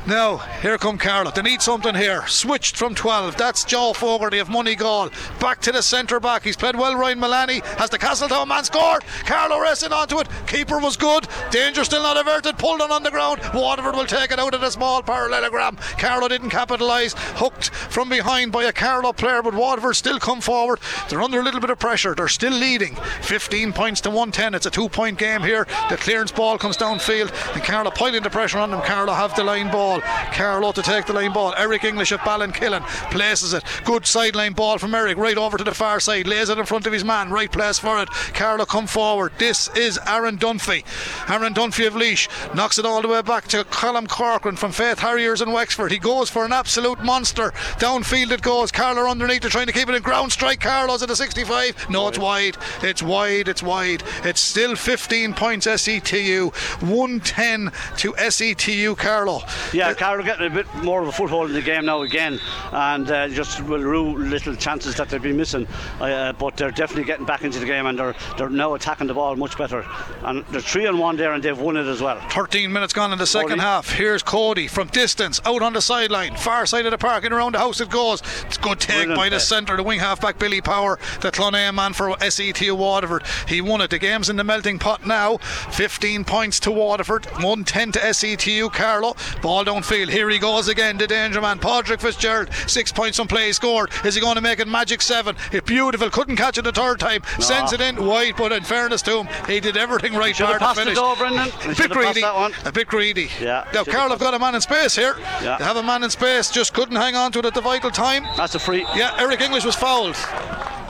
Now, here come Carlow. They need something here. Switched from 12. That's Joe Fogarty of Moneygall. Back to the centre back. He's played well. Ryan Mullaney has the Castletown man scored. Carlow racing onto it. Keeper was good. Danger still not averted. Pulled on on the ground. Waterford will take it out of the small parallelogram. Carlow didn't capitalise. Hooked from behind by a Carlow player, but Waterford still come forward. They're under a little bit of pressure. They're still leading. 15 points to 110. It's a two point game here. The clearance ball comes downfield. And Carlow piling the pressure on them. Carlow have the line ball. Carlow to take the line ball. Eric English of Ballinkillen places it. Good sideline ball from Eric right over to the far side. Lays it in front of his man. Right place for it. Carlow come forward. This is Aaron Dunphy. Aaron Dunphy of Laois. knocks it all the way back to Colm Corcoran from Faythe Harriers in Wexford. He goes for an absolute monster. Downfield it goes. Carlow underneath trying to keep it in ground strike. Carlow's at the 65. No, it's wide. It's wide. It's wide. It's still 15 points SETU. 110 to SETU Carlow. Yeah, Carlow getting a bit more of a foothold in the game now again, and uh, just will rue little chances that they've been missing. Uh, but they're definitely getting back into the game, and they're they're now attacking the ball much better. And they're three on one there, and they've won it as well. 13 minutes gone in the second Cody. half. Here's Cody from distance, out on the sideline, far side of the park, and around the house it goes. It's good take Brilliant by the centre, the wing half back Billy Power, the Clonea man for SETU Waterford. He won it. The game's in the melting pot now. 15 points to Waterford, 110 to SETU Carlow. Ball downfield. Here he goes again, the danger man, Patrick Fitzgerald. Six points on play scored. Is he going to make it magic seven? It's beautiful. Couldn't catch it the third time. No. Sends it in wide, but in fairness to him, he did everything right. Should have passed finish. it over, Brendan. A bit greedy. A bit greedy. Yeah. Now, Carl have got a man in space here. Yeah. They have a man in space, just couldn't hang on to it at the vital time. That's a free. Yeah, Eric English was fouled.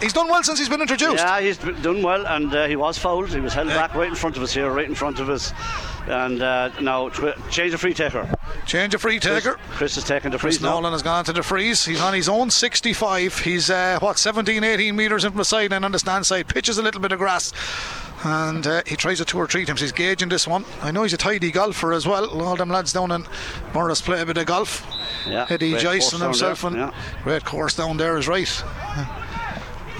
He's done well since he's been introduced. Yeah, he's done well, and uh, he was fouled. He was held yeah. back right in front of us here, right in front of us. And uh, now tw- change of free taker. Change of free taker. Chris, Chris is taking the freeze. Chris Nolan has gone to the freeze. He's on his own 65. He's uh, what 17, 18 metres in from the side and on the stand side. Pitches a little bit of grass and uh, he tries it two or three times. He's gauging this one. I know he's a tidy golfer as well. All them lads down in Borris play a bit of golf. Yeah, Eddie Joyce and himself, and yeah. great course down there is right.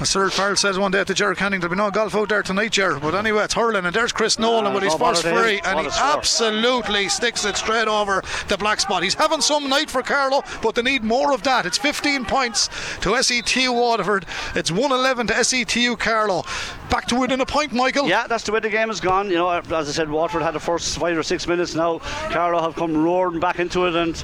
Cyril Farrell says one day to Jared Canning, there'll be no golf out there tonight, Jared. But anyway, it's hurling, and there's Chris Nolan with his oh, first free, and he absolutely sticks it straight over the black spot. He's having some night for Carlow, but they need more of that. It's 15 points to SETU Waterford. It's 111 to SETU Carlow. Back to within a point, Michael. Yeah, that's the way the game has gone. You know, as I said, Waterford had the first five or six minutes. Now Carlow have come roaring back into it, and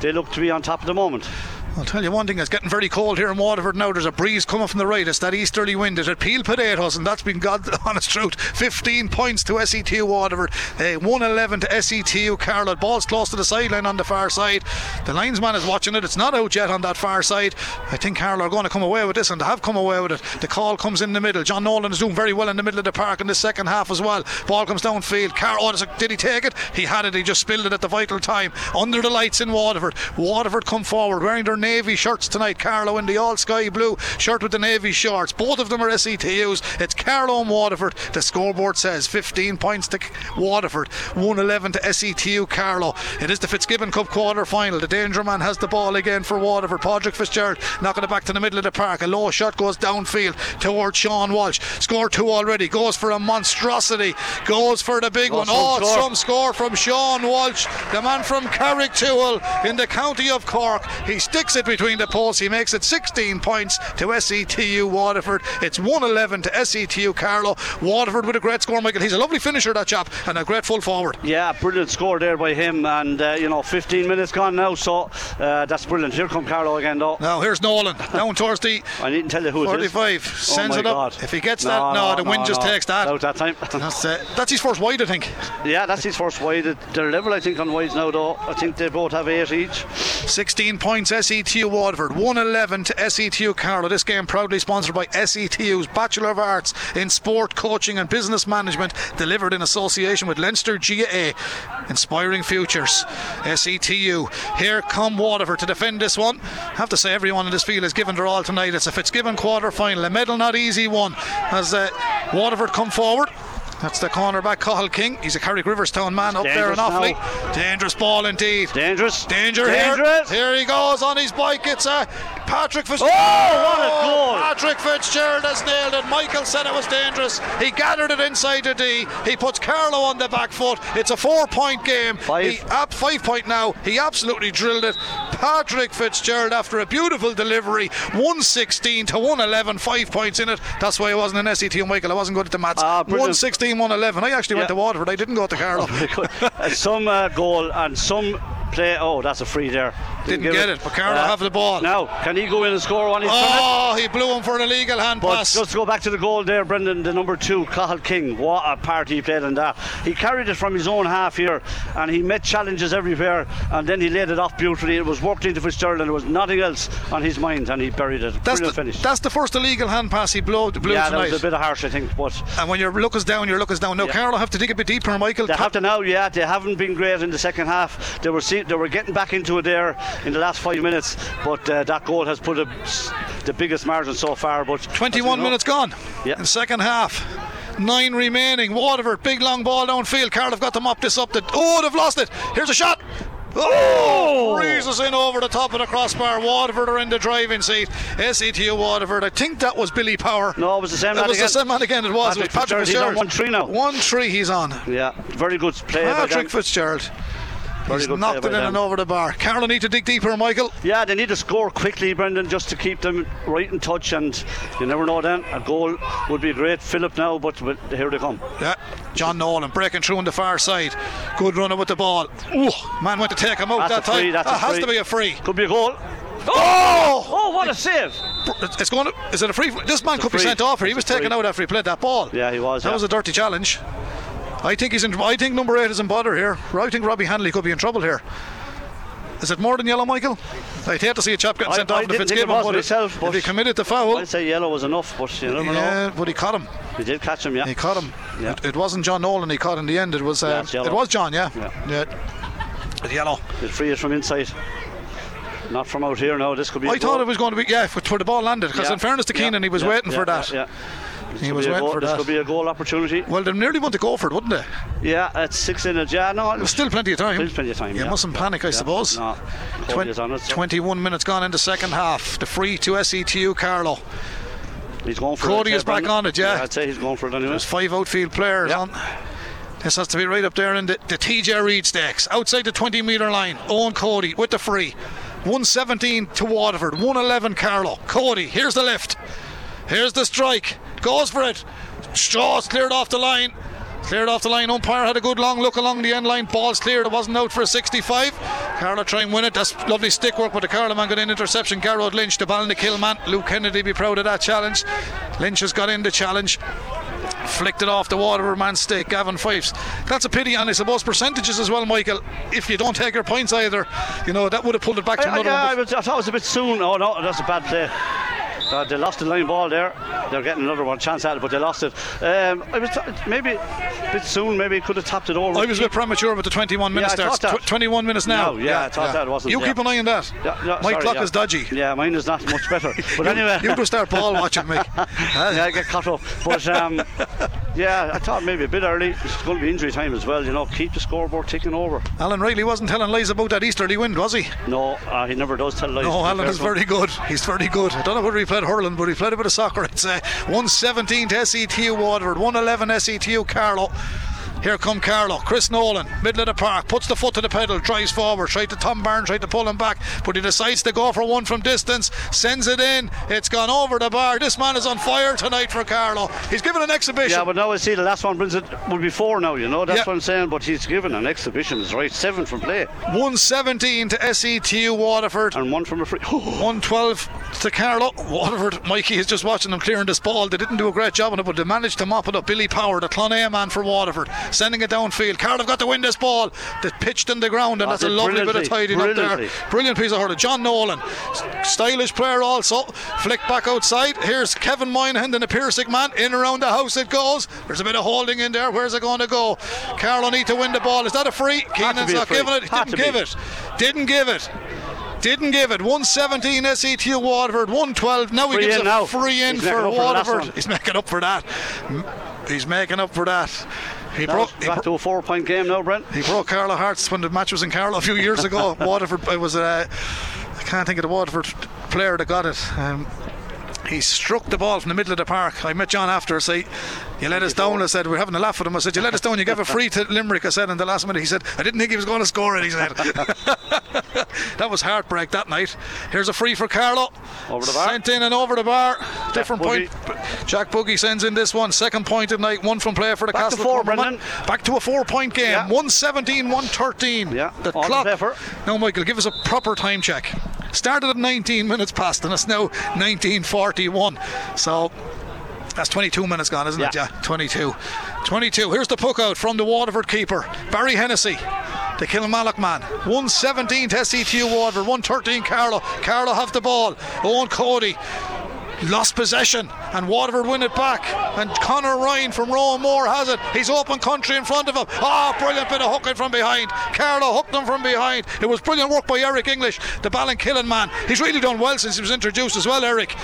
they look to be on top at the moment. I'll tell you one thing, it's getting very cold here in Waterford now. There's a breeze coming from the right. It's that easterly wind. It had peeled potatoes, and that's been God honest truth. 15 points to SETU Waterford, uh, 111 to SETU Carlow. Ball's close to the sideline on the far side. The linesman is watching it. It's not out yet on that far side. I think Carlow are going to come away with this, and they have come away with it. The call comes in the middle. John Nolan is doing very well in the middle of the park in the second half as well. Ball comes downfield. Car- oh, did he take it? He had it. He just spilled it at the vital time. Under the lights in Waterford. Waterford come forward wearing their navy shirts tonight. Carlow, in the all sky blue shirt with the navy shorts. Both of them are SETUs. It's Carlow and Waterford. The scoreboard says 15 points to Waterford, 111 to SETU Carlow. It is the Fitzgibbon Cup quarter final. The danger man has the ball again for Waterford. Patrick Fitzgerald knocking it back to the middle of the park. A low shot goes downfield towards Sean Walsh. Score two already. Goes for a monstrosity. Goes for the big one. Oh, score. some score from Sean Walsh, the man from Carrigtwohill in the county of Cork. He sticks it between the posts. He makes it 16 points to SETU Waterford. It's 111 to SETU Carlow. Waterford with a great score, Michael. He's a lovely finisher, that chap, and a great full forward. Yeah, brilliant score there by him, and uh, you know, 15 minutes gone now, so uh, that's brilliant. Here come Carlow again, though. Now here's Nolan down towards the I needn't tell you who it is. 45. Oh Sends my it up. God. If he gets that, no, the wind just takes that. Out that time. That's, uh, that's his first wide, I think. yeah, that's his first wide. They're level, I think, on wides now, though. I think they both have eight each. 16 points SETU Waterford, 111 to SETU Carlow. This game proudly sponsored by SETU's Bachelor of Arts in Sport Coaching and Business Management, delivered in association with Leinster GAA. Inspiring futures. SETU. Here come Waterford to defend this one. have to say, everyone in this field has given their all tonight. It's a Fitzgibbon quarter final. A medal not easy one as uh, Waterford come forward. That's the cornerback, Cahill King. He's a Carrick Riverstown man up there and Offaly. now. Dangerous ball indeed. Dangerous. Danger Dangerous. here. Here he goes on his bike. It's a Patrick Fitzgerald. Oh, what a goal. Patrick Fitzgerald has nailed it. Michael said it was dangerous. He gathered it inside the D. He puts Carlow on the back foot. It's a four point game. Five. He, up five point now. He absolutely drilled it. Patrick Fitzgerald after a beautiful delivery. 116 to 111. Five points in it. That's why I wasn't in SET, Michael. I wasn't good at the maths. Ah, brilliant. 116, 111. I actually went to Waterford. I didn't go to Carlow. Uh, some uh, goal and some play. Oh, that's a free there. Didn't get it, but Carlow uh, have the ball. Now, can he go in and score one? It. Oh, he blew him for an illegal hand But pass. just to go back to the goal there, Brendan, the number two, Cahill King, what a part he played in that. He carried it from his own half here and he met challenges everywhere and then he laid it off beautifully. It was worked into Fitzgerald and there was nothing else on his mind and he buried it. That's Brilliant the, finish. that's the first illegal hand pass he blew, blew yeah, that was a bit harsh, I think, but and when your look is down, your look is down. Now, Yeah. Carlow have to dig a bit deeper, Michael. They have to now, yeah. They haven't been great in the second half. They were see, they were getting back into it there in the last five minutes, but uh, that goal has put a, the biggest margin so far. But as we 21 know- minutes gone Yeah. in the second half. Nine remaining. Waterford, big long ball downfield. Carlow have got to mop this up. The, oh, they've lost it. Here's a shot. Oh! Breezes in over the top of the crossbar. Waterford are in the driving seat. SETU Waterford. I think that was Billy Power. No, it was the same It man was again. the same man again. It was. it was Patrick Patrick Fitzgerald. Fitzgerald. He's on 1-3 now. One three. He's on. Yeah, very good play. by Patrick. Fitzgerald. He's knocked it in them. and over the bar. Carlow need to dig deeper, Michael. Yeah, they need to score quickly, Brendan, just to keep them right in touch. And you never know then. A goal would be great. Philip now, but, here they come. Yeah, John Nolan breaking through on the far side. Good runner with the ball. Ooh, man went to take him out That's that free, time. that has free. to be a free. Could be a goal. Oh! Oh, oh what a save! It's going. To, is it a free? This man could be sent off here. He was taken out after he played that ball. Yeah, he was, That yeah. was a dirty challenge. I think he's in. I think number eight is in bother here. I think Robbie Hanley could be in trouble here. Is it more than yellow, Michael? I'd hate to see a chap getting I- sent I off it's think it given. was but if but- he committed the foul, I'd say yellow was enough, but you never know. yeah, but he caught him. He did catch him, yeah. He caught him. Yeah. It, it wasn't John Nolan he caught in the end. It was. Yeah, Uh, yellow. it was John. Yeah. Yeah. Yeah. It's yellow. He'll free it from inside. Not from out here No, This could be. I thought goal. it was going to be yeah, for, where the ball landed. Because Yeah, in fairness to yeah, Keenan, he was yeah, waiting yeah, for that. Yeah, yeah. He was waiting goal- for This that. could be a goal opportunity. Well, they nearly want to go for it, wouldn't they? Yeah, it's six in a jar. no, There's still plenty of time. Still plenty of time, You yeah. mustn't panic, I Yeah. suppose. No, Twen- it, so- 21 minutes gone in the second half. The free to SETU Carlow. He's going for Cody it. is back on it, yeah. I'd say he's going for it anyway. There's five outfield players Yeah. on. This has to be right up there in the, the TJ Reid stakes. Outside the 20 metre line, Eoin Cody with the free. 117 to Waterford, 111 Carlow. Cody, here's the lift. Here's the strike. Goes for it. Straws cleared off the line. Cleared off the line. Umpire had a good long look along the end line. Ball's cleared. It wasn't out for a 65. Carlow try and win it. That's lovely stick work, but the Carlow man got in interception. Garrod Lynch, the ball in the kill man. Luke Kennedy be proud of that challenge. Lynch has got in the challenge. Flicked it off the Waterford man's stick, Gavin Fives. That's a pity, and I suppose percentages as well, Michael. If you don't take your points either, you know that would have pulled it back to I, I, another yeah, I, was, I thought it was a bit soon. Oh no, that's a bad play. Uh, they lost the line ball there. They're getting another one chance at it, but they lost it. Um, I was t- maybe a bit soon. Maybe it could have tapped it over. I was a bit premature with the 21 minutes I there. Tw- 21 minutes now. No, yeah, I thought that wasn't- You yeah. keep an eye on that. Yeah, yeah, My sorry, clock yeah. is dodgy. Yeah, mine is not much better. But You- anyway, you just start ball watching me. yeah, I get caught up. But um, yeah, I thought maybe a bit early. It's going to be injury time as well. You know, keep the scoreboard ticking over. Alan Riley wasn't telling lies about that Easterly wind, was he? No, uh, he never does tell lies. No, Alan is very good. He's very good. I don't know whether he played hurling, but he played a bit of soccer. It's uh, 117 to SETU Waterford, 111 SETU Carlow. Here come Carlow, Chris Nolan, middle of the park, puts the foot to the pedal, drives forward, tried to Tom Barnes, tried to pull him back, but he decides to go for one from distance, sends it in, it's gone over the bar. This man is on fire tonight for Carlow. He's given an exhibition. Yeah, but now I see the last one brings it would be four now. You know, that's Yeah. what I'm saying. But he's given an exhibition. Is right, seven from play 117 to SETU Waterford. and one from a free. 112 to Carlow. Waterford, Mikey is just watching them clearing this ball. They didn't do a great job on it, but they managed to mop it up. Billy Power, the Clonea man for Waterford, sending it downfield. Have got to win this ball. They pitched in the ground, and Oh, that's a lovely bit of tidying up there. Brilliant piece of hurling. John Nolan, stylish player also. Flick back outside. Here's Kevin Moynihan, and the Piarsaigh man. In around the house it goes. There's a bit of holding in there. Where's it going to go? Carlow need to win the ball. Is that a free? Keenan's not free. giving it. Had didn't give be. it. Didn't give it. Didn't give it. 117 SETU Waterford, 112. Now he Free gives a now. free in He's for up for the last Waterford. one. He's making up for that. He's making up for that. He broke. He, back bro- to a four-point game now, Brent. he broke Carlow Hearts when the match was in Carlow a few years ago. Waterford. It was. Uh, I can't think of the Waterford player that got it. Um, he struck the ball from the middle of the park. I met John after. I say, you let us down. I said, we're having a laugh with him. I said, you let us down. You gave a free to Limerick. I said in the last minute. He said, I didn't think he was going to score it. He said, that was heartbreak that night. Here's a free for Carlow. Over the bar. Sent in and over the bar. Different point. Jack Buggy sends in this one. Second point of night. One from player for the Back to Castle. four, Cornerman. Brendan. Back to a four-point game. Yeah. 117, 113. Yeah, The clock. for. Now, Michael, give us a proper time check. Started at 19 minutes past, and it's now 1941. So. That's 22 minutes gone, isn't it? Yeah. Yeah, 22. 22. Here's the puck out from the Waterford keeper, Barry Hennessy, the Kilmallock man. 117 to SETU Waterford, 113 Carlow. Carlow have the ball. Eoin Cody lost possession and Waterford win it back. And Connor Ryan from Roanmore has it. He's open country in front of him. Oh brilliant bit of hooking from behind. Carlow hooked him from behind. It was brilliant work by Eric English the Ballinkillen man. He's really done well since he was introduced as well Eric.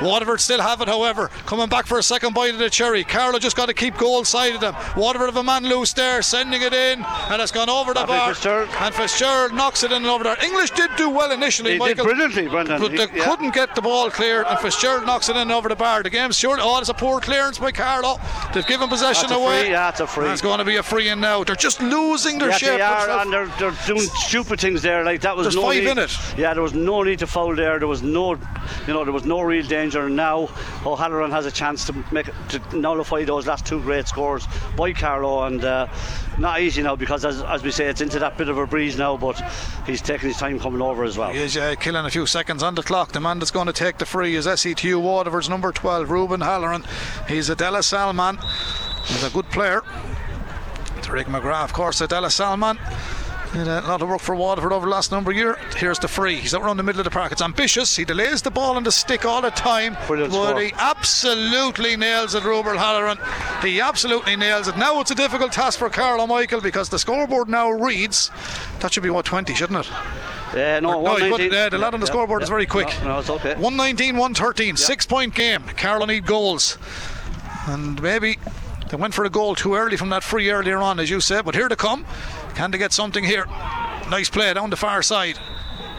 Waterford still have it however coming back for a second bite of the cherry. Carlow just got to keep goal side of them. Waterford have a man loose there sending it in and it's gone over the bar. Fitzgerald. and Fitzgerald knocks it in and over there. English did do well initially He did Michael. brilliantly, Brendan. but they yeah. couldn't get the ball cleared, and Fitzgerald knocks it in over the bar. The game's short. Oh, it's a poor clearance by Carlow. They've given possession That's away. free, yeah, it's a free. That's going to be a free in now. They're just losing their Yeah, shape. they are, and they're, they're doing stupid things there. Like that was There's no five need, in it. Yeah, there was no need to foul there. There was no, you know, there was no real danger. And now O'Halloran has a chance to make to nullify those last two great scores by Carlow, and uh, not easy now because as, as we say, it's into that bit of a breeze now. But he's taking his time coming over as well. He is uh, killing a few seconds on the clock. The man that's going to take the free is SETU Waterford's number 12, Ruben Halloran. He's a De La Salle man. He's a good player. Tariq McGrath, of course, a De La Salle man. Did a lot of work for Waterford over the last number of years. Here's the free. He's out around the middle of the park. It's ambitious. He delays the ball on the stick all the time. Brilliant but he absolutely nails it, Ruben Halloran. He absolutely nails it. Now it's a difficult task for Carlow Michael because the scoreboard now reads that should be what 20, shouldn't it? Uh, no, No, 119. uh, the lad on the Yeah, scoreboard yeah, is very quick. No, no, it's okay. 119, 113, six point game. Carlow need goals. And maybe they went for a goal too early from that free earlier on, as you said. But here they come. Can they get something here? Nice play down the far side.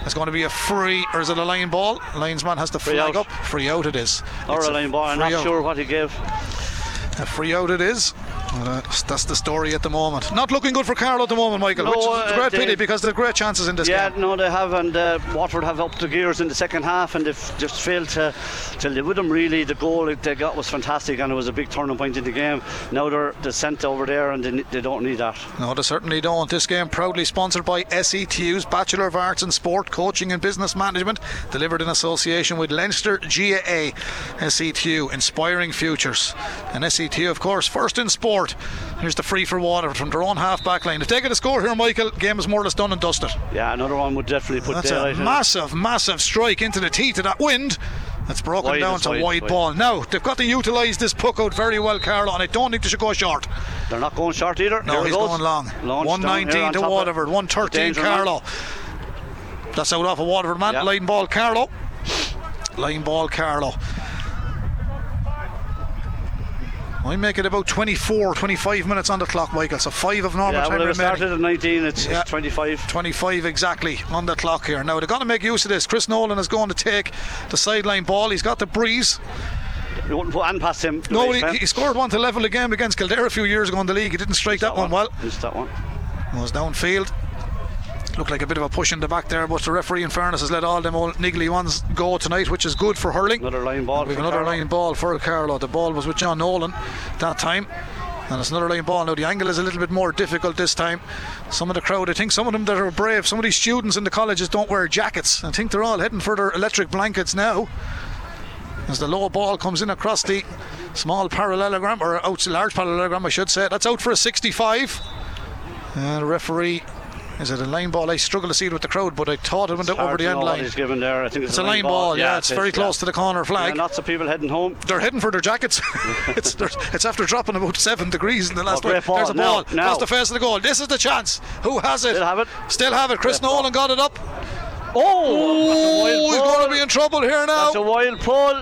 It's going to be a free, or is it a line ball? Linesman has to Free flag out. up. Free out it is. Or It's a line ball. I'm not out. sure what he gave. A free out it is. Uh, that's the story at the moment. Not looking good for Carlow at the moment, Michael. No, which is a uh, great they- pity because there are great chances in this Yeah, game. Yeah, no, they have, and uh, Watford have upped the gears in the second half, and they've just failed to, to live with them. Really, the goal that they got was fantastic, and it was a big turning point in the game. Now they're, they're sent over there, and they, they don't need that. No, they certainly don't. This game proudly sponsored by SETU's Bachelor of Arts in Sport, Coaching and Business Management, delivered in association with Leinster GAA. SETU, inspiring futures. And SETU, of course, first in sport. Here's the free for Waterford from their own half back line. If they get a score here, Michael, game is more or less done and dusted. Yeah, another one would definitely put That's a massive, massive strike into the teeth of that wind. That's broken Wide, down to wide, wide, ball. Now, they've got to utilise this puck out very well, Carlow, and I don't think they should go short. They're not going short either. No, Here he's goes. going long. Launched 119 on to Waterford, 113 danger man. Carlow. That's out off a Waterford man. Yeah. Line ball Carlow. Line ball Carlow. I make it about 24, 25 minutes on the clock, Michael. So five of normal Yeah, time remaining. started at 19, it's, Yeah. it's 25. 25 exactly on the clock here. Now they're going to make use of this. Chris Nolan is going to take the sideline ball. He's got the breeze. You wouldn't put and past him. No, he, he scored one to level the game against Kildare a few years ago in the league. He didn't strike that, one well. Missed that one. was downfield. Looked like a bit of a push in the back there, but the referee, in fairness, has let all them old niggly ones go tonight, which is good for hurling. Another line ball. We've another Carlow. line ball for Carlow. The ball was with John Nolan that time. And it's another line ball. Now, the angle is a little bit more difficult this time. Some of the crowd, I think some of them that are brave, some of these students in the colleges don't wear jackets. I think they're all heading for their electric blankets now. As the low ball comes in across the small parallelogram, or out large parallelogram, I should say. That's out for a 65. And the referee, is it a line ball? I struggle to see it with the crowd, but I thought it went It's over the end line. He's given there. I think it's, It's a line ball, yeah, it's it very close yeah. to the corner flag. Yeah, lots of people heading home. They're heading for their jackets. it's, it's after dropping about seven degrees in the last Oh, ball. There's a ball. now. Across the face of the goal. This is the chance. Who has it? Still have it. Still have it. Chris Great ball. Nolan got it up. Oh, Oh, he's going to be in trouble here now. That's a wild pull.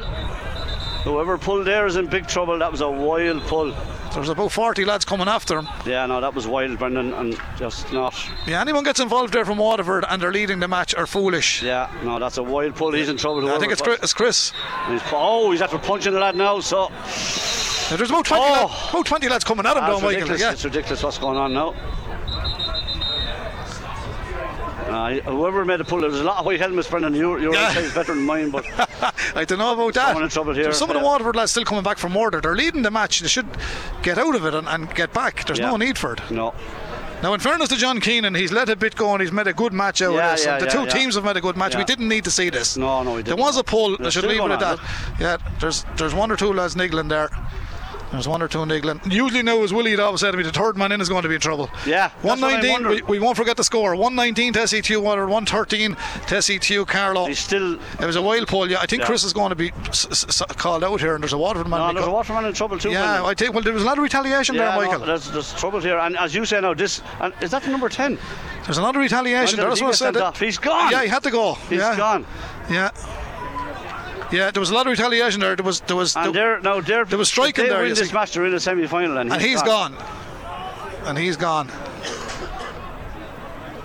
Whoever pulled there is in big trouble. That was a wild pull. There's about 40 lads coming after him. Yeah, no, that was wild, Brendan, and just not. Yeah, anyone gets involved there from Waterford and they're leading the match are foolish. Yeah, no, that's a wild pull. He's in trouble. I think it's Chris. It's Chris. He's, oh, he's after punching the lad now. So Now, there's about 20, Oh. lads, about 20 lads coming at him, that's though, Michael. Yeah. It's ridiculous what's going on now. Uh, whoever made a pull, there's a lot of white helmets, Brendan. Your, your Yeah. eyesight is better than mine, but I don't know about that. In trouble here, There's some of the yeah. Waterford lads still coming back from order. They're leading the match. They should get out of it and, and get back. There's Yeah. no need for it. no. Now, in fairness to John Keenan, he's let a bit go and he's made a good match out Yeah, of this. yeah, the yeah, two yeah. teams have made a good match. We didn't need to see this. No, no, we There didn't. There was a pull. There's should leave it at that. Yeah, there's there's one or two lads niggling there. There's one or two in England. Usually now, as Willie had always said to me, the third man in is going to be in trouble. Yeah, that's what I 119. We, we won't forget the score. 119 to SETU Water, 113 to SETU Carlow. He's still. It was a wild pull. Yeah, I think Yeah. Chris is going to be s- s- s- called out here, and there's a Waterford man. No, there's a called- Waterman in trouble too. yeah, I think. Well, there was a lot of retaliation yeah, there, no, Michael. there's, there's trouble here, and as you say now, this and is that the number ten? There's a lot of retaliation. Why there. did That's what I said. Off. He's gone. Yeah, he had to go. He's yeah. gone. Yeah. Yeah, there was a lot of retaliation there. There was, there was, And there- they're there was striking they there, Win this see. match, they're in the semi-final, and, and he's gone. And he's gone.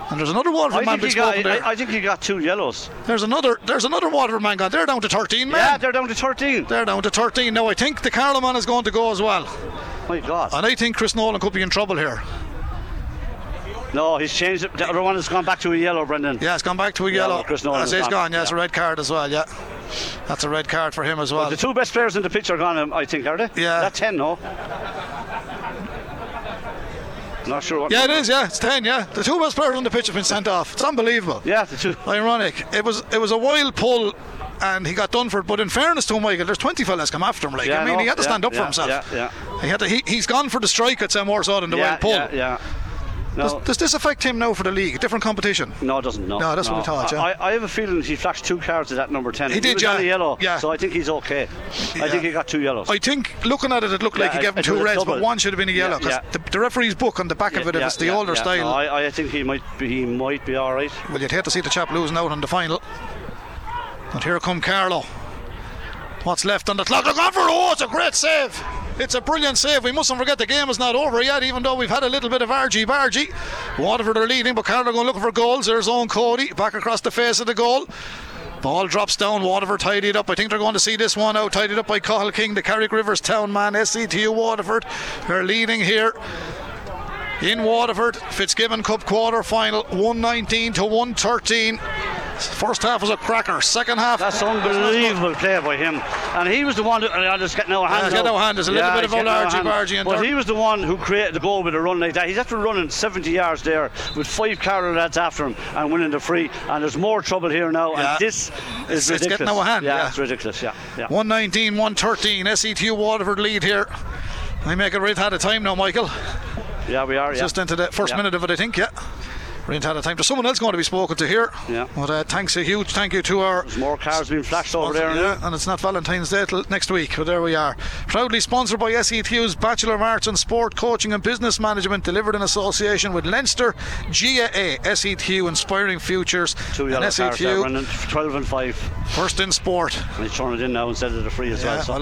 And there's another Waterford I man think, been he got, spoken there. I, I think he got two yellows. there's another. There's another Waterford man gone. They're down to 13 men. Yeah, they're down to 13. They're down to 13 now. I think the Carlow man is going to go as well, My God. and I think Chris Nolan could be in trouble here. No, he's changed it. The other one has gone back to a yellow, Brendan. Yeah, it's gone back to a Yeah, yellow. Chris Nolan As he's gone, gone. Yeah, it's a red card as well. Yeah, that's a red card for him as well. The two best players in the pitch are gone, um, I think, are they? Yeah. That 10, no? Not sure what. Yeah, it is. Yeah, it's 10. Yeah, the two best players on the pitch have been sent off. It's unbelievable. Yeah, the two. Ironic. It was it was a wild pull, and he got done for it. But in fairness to him, Michael, there's 20 fellas come after him. Like Yeah, I mean, no, he had to yeah, stand up yeah, for himself. Yeah, yeah. He had to. He, he's gone for the strike at Sam more so than the wild pull. Yeah, yeah. Does, No, does this affect him now for the league? Different competition. no, it doesn't. No, No, that's what we thought, yeah. I, I have a feeling he flashed two cards at that number 10. He did, was yeah. yellow. Yeah. So I think he's okay. I think he got two yellows. I think looking at it, it looked like Yeah, he gave him two reds, but one should have been a yellow Yeah, because yeah. the, the referee's book on the back of it, if it's the older yeah. style, No, I, I think he might be, he might be all right. well, you'd hate to see the chap losing out on the final. But here come Carlow. What's left on the clock? They're gone for. Oh, it's a great save. It's a brilliant save. We mustn't forget the game is not over yet, even though we've had a little bit of argy bargy. Waterford are leading, but Carlow are going looking for goals. There's Eoin Cody back across the face of the goal. Ball drops down. Waterford tidied up. I think they're going to see this one out. Tidied up by Cahill King, the Carrick Rivers town man. SETU Waterford. They're leading here in Waterford. Fitzgibbon Cup quarter final 119 to 113. First half was a cracker. Second half. That's unbelievable play by him. And he was the one. Who, I'll just get no hand. Yeah, get no hand. There's a little bit of old Archie Bargy. But he was the one who created the goal with a run like that. He's after running 70 yards there with five Carlow lads after him and winning the free. And there's more trouble here now. Yeah. And this It's- is it's ridiculous. getting no hand, Yeah, yeah. it's ridiculous. Yeah, yeah. 119 113. SETU Waterford lead here. They make it right out of time now, Michael. Yeah, we are. Yeah. Just into the first Yeah. minute of it, I think, yeah. We're into out of time. There's someone else going to be spoken to here. Yeah. But uh, thanks a huge thank you to our. There's more cars being flashed over there. Yeah, and it's not Valentine's Day till next week, but there we are. Proudly sponsored by SETU's Bachelor of Arts in Sport Coaching and Business Management, delivered in association with Leinster, GAA, SETU, E Inspiring Futures, Two and there, Brendan. 12 and 5. first in sport. And he's throwing it in now instead of the free as Yeah, well. So. well,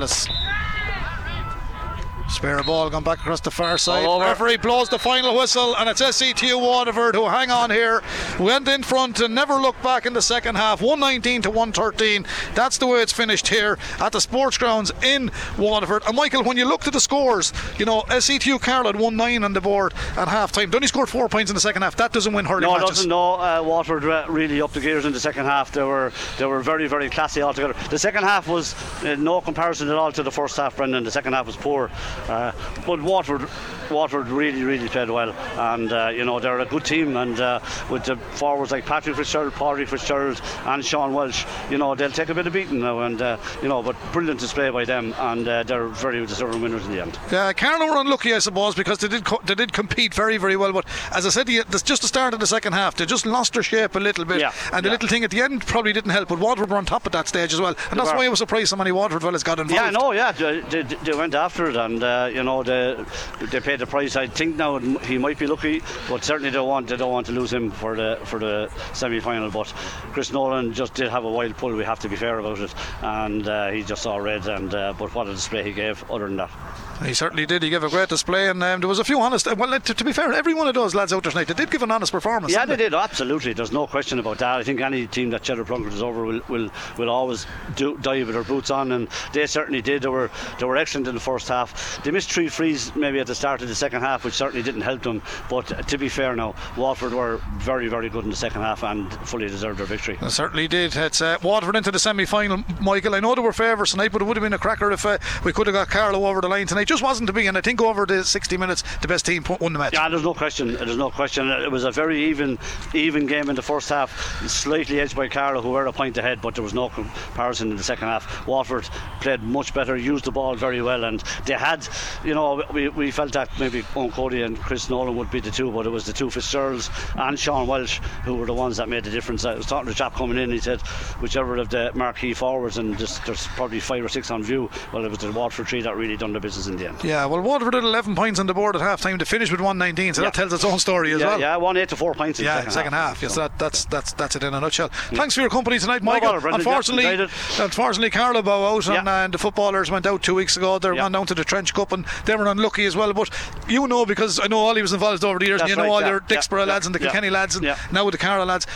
spare ball gone back across the far side. All over. Referee blows the final whistle, and it's SETU Waterford who hang on here, went in front and never looked back in the second half. 119 to 113. That's the way it's finished here at the sports grounds in Waterford. And Michael, when you looked at the scores, you know SETU Carlow had won nine on the board at half time. Only scored four points in the second half. That doesn't win hurling No, it matches. doesn't. No, uh, Waterford re- really upped the gears in the second half. They were they were very very classy altogether. The second half was uh, no comparison at all to the first half, Brendan. The second half was poor, uh, but Waterford Waterford really really played well, and uh, you know they're a good team. And uh, with the forwards like Patrick Fitzgerald, Padraig Fitzgerald, and Sean Welsh, you know they'll take a bit of beating now. And uh, you know, but brilliant display by them, and uh, they're very deserving winners in the end. Uh, Carlow were unlucky, I suppose, because they did co- they did compete very, very well. But as I said, that's just the start of the second half. They just lost their shape a little bit, Yeah, and the yeah. little thing at the end probably didn't help. But Waterford were on top at that stage as well, and that's why I was surprised so many Waterford fellas got involved. Yeah, no, yeah, they, they, they went after it, and uh, you know they they paid the price. I think now he might be lucky, but certainly they want they don't want to lose him for the for the semi final. But Chris Nolan just did have a wild pull. We have to be fair about it, and uh, he just saw red. And uh, but what a display he gave. Other than that, He certainly did. He gave a great display, and um, there was a few honest. Well, to, to be fair, every one of those lads out there tonight, they did give an honest performance. yeah, didn't they did absolutely. There's no question about that. I think any team that Cheddar Plunkett is over will will, will always do, dive with their boots on, and they certainly did. They were they were excellent in the first half. They missed three frees maybe at the start of the second half, which certainly didn't help them. But to be fair, now Watford were very very good in the second half and fully deserved their victory. They certainly did. It's uh, Waterford into the semi final, Michael. I know they were favourites tonight, but it would have been a cracker if uh, we could have got Carlow over the line tonight. Just wasn't to be, and I think over the 60 minutes, the best team won the match. Yeah, there's no question. There's no question. It was a very even, even game in the first half. Slightly edged by Carlow, who were a point ahead, but there was no comparison in the second half. Watford played much better, used the ball very well, and they had, you know, we, we felt that maybe Eoin Cody and Chris Nolan would be the two, but it was the two Fitzgeralds and Sean Welsh who were the ones that made the difference. I was talking to a chap coming in. He said, whichever of the marquee forwards, and just, there's probably five or six on view. Well, it was the Watford three that really done the business in the end. Yeah, well, Waterford had 11 points on the board at half time to finish with 119, so Yeah. that tells its own story as yeah, well. yeah, one eight to four points. In Yeah, the second, second half. Yes, that, that's that's that's it in a nutshell. Mm. Thanks for your company tonight, No Michael. bother. Unfortunately, unfortunately, Carlow bow out, and, and the footballers went out two weeks ago. They're Yeah. gone down to the Trench Cup, and they were unlucky as well. But you know, because I know all he was involved over the years, and you know right, all yeah, your Dicksboro yeah, lads and the Kilkenny lads, and now with the Carlow lads.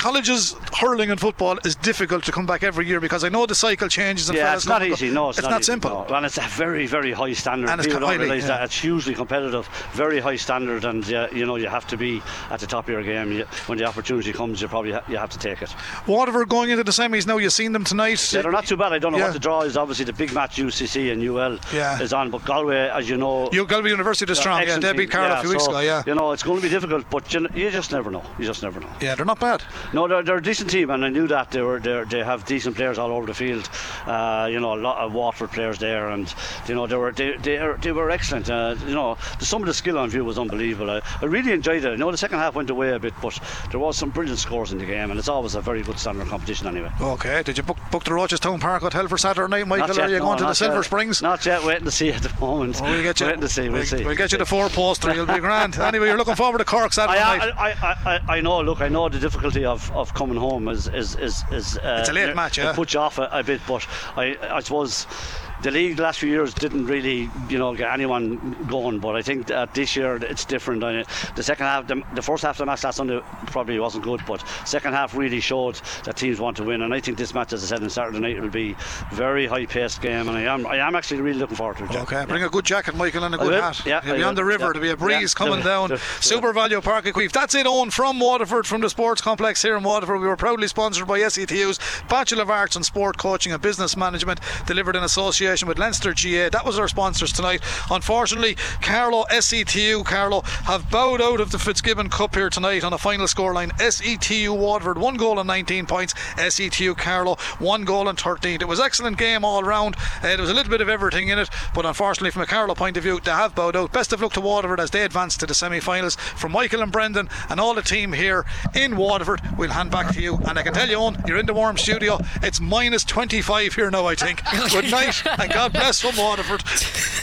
Colleges hurling and football is difficult to come back every year because I know the cycle changes. And Yeah, it's not easy. No, it's, it's not, easy, simple. no. And it's a very, very high standard. And it's People don't realise yeah. that it's hugely competitive, very high standard, and yeah, you know you have to be at the top of your game. You, when the opportunity comes, you probably ha- you have to take it. Waterford going into the semis now. You've seen them tonight. Yeah, they're not too bad. I don't know Yeah. what the draw is. Obviously, the big match UCC and UL Yeah. is on, but Galway, as you know. You Galway University is strong. Yeah, they beat. Carlow yeah, a few weeks ago. Yeah, You know, it's going to be difficult, but you, you just never know. You just never know. yeah, they're not bad. No, they're, they're a decent team, and I knew that they were they're, have decent players all over the field. Uh, you know, a lot of Watford players there, and you know they were they they, they were excellent. Uh, you know, the, some of the skill on view was unbelievable. I, I really enjoyed it. I know the second half went away a bit, but there was some brilliant scores in the game, and it's always a very good standard competition anyway. Okay, did you book, book the Rochestown Park Hotel for Saturday night, Michael? Not or are you no, going to the Silver yet. Springs? Not yet. Waiting to see at the moment. We'll get you. Waiting to see. We'll, we'll, see. we'll get you the four poster. You'll be grand. Anyway, you're looking forward to Cork I, Saturday I, night. I, I, I- I know. Look, I know the difficulty of, of coming home is is is, is uh, It's a late match, it puts you off a, a bit, but I I suppose the league the last few years didn't really, you know, get anyone going. But I think that this year it's different. I, the second half, the, the, first half of the match last Sunday probably wasn't good, but second half really showed that teams want to win. And I think this match, as I said on Saturday night, will be a very high-paced game, and I am I am actually really looking forward to it. Okay, bring a good jacket, Michael, and a good hat. Yeah, You'll be on the river. Yeah. There'll be a breeze yeah. coming down. SuperValu Value Park Chaoimh. That's it, Owen, from Waterford, from the sports complex here in Waterford. We were proudly sponsored by SETU's Bachelor of Arts in Sport Coaching and Business Management, delivered in association with Leinster GA. That was our sponsors tonight. Unfortunately, Carlow SETU Carlow have bowed out of the Fitzgibbon Cup here tonight on a final scoreline. SETU Waterford one goal and 19 points. SETU Carlow one goal and 13. It was excellent game all round. Uh, there was a little bit of everything in it, but unfortunately, from a Carlow point of view, they have bowed out. Best of luck to Waterford as they advance to the semi-finals. From Michael and Brendan and all the team here in Waterford, we'll hand back to you. And I can tell you, Owen, you're in the warm studio. It's minus 25 here now, I think. Good night, and God bless from Waterford.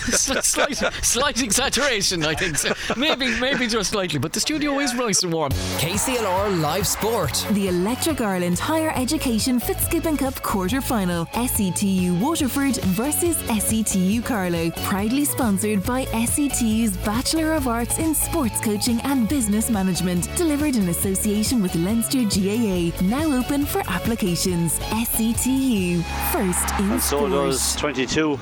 slight, slight exaggeration, I think. So. Maybe, maybe just slightly, but the studio is nice and warm. KCLR Live Sport. The Electric Ireland Higher Education Fitzgibbon Cup quarter final. SETU Waterford versus SETU Carlow. Proudly sponsored by SETU's Bachelor of Arts in Sports Coaching and Business Management. Delivered in association with Leinster GAA. Now open for applications. SETU. First in and so sport. does 22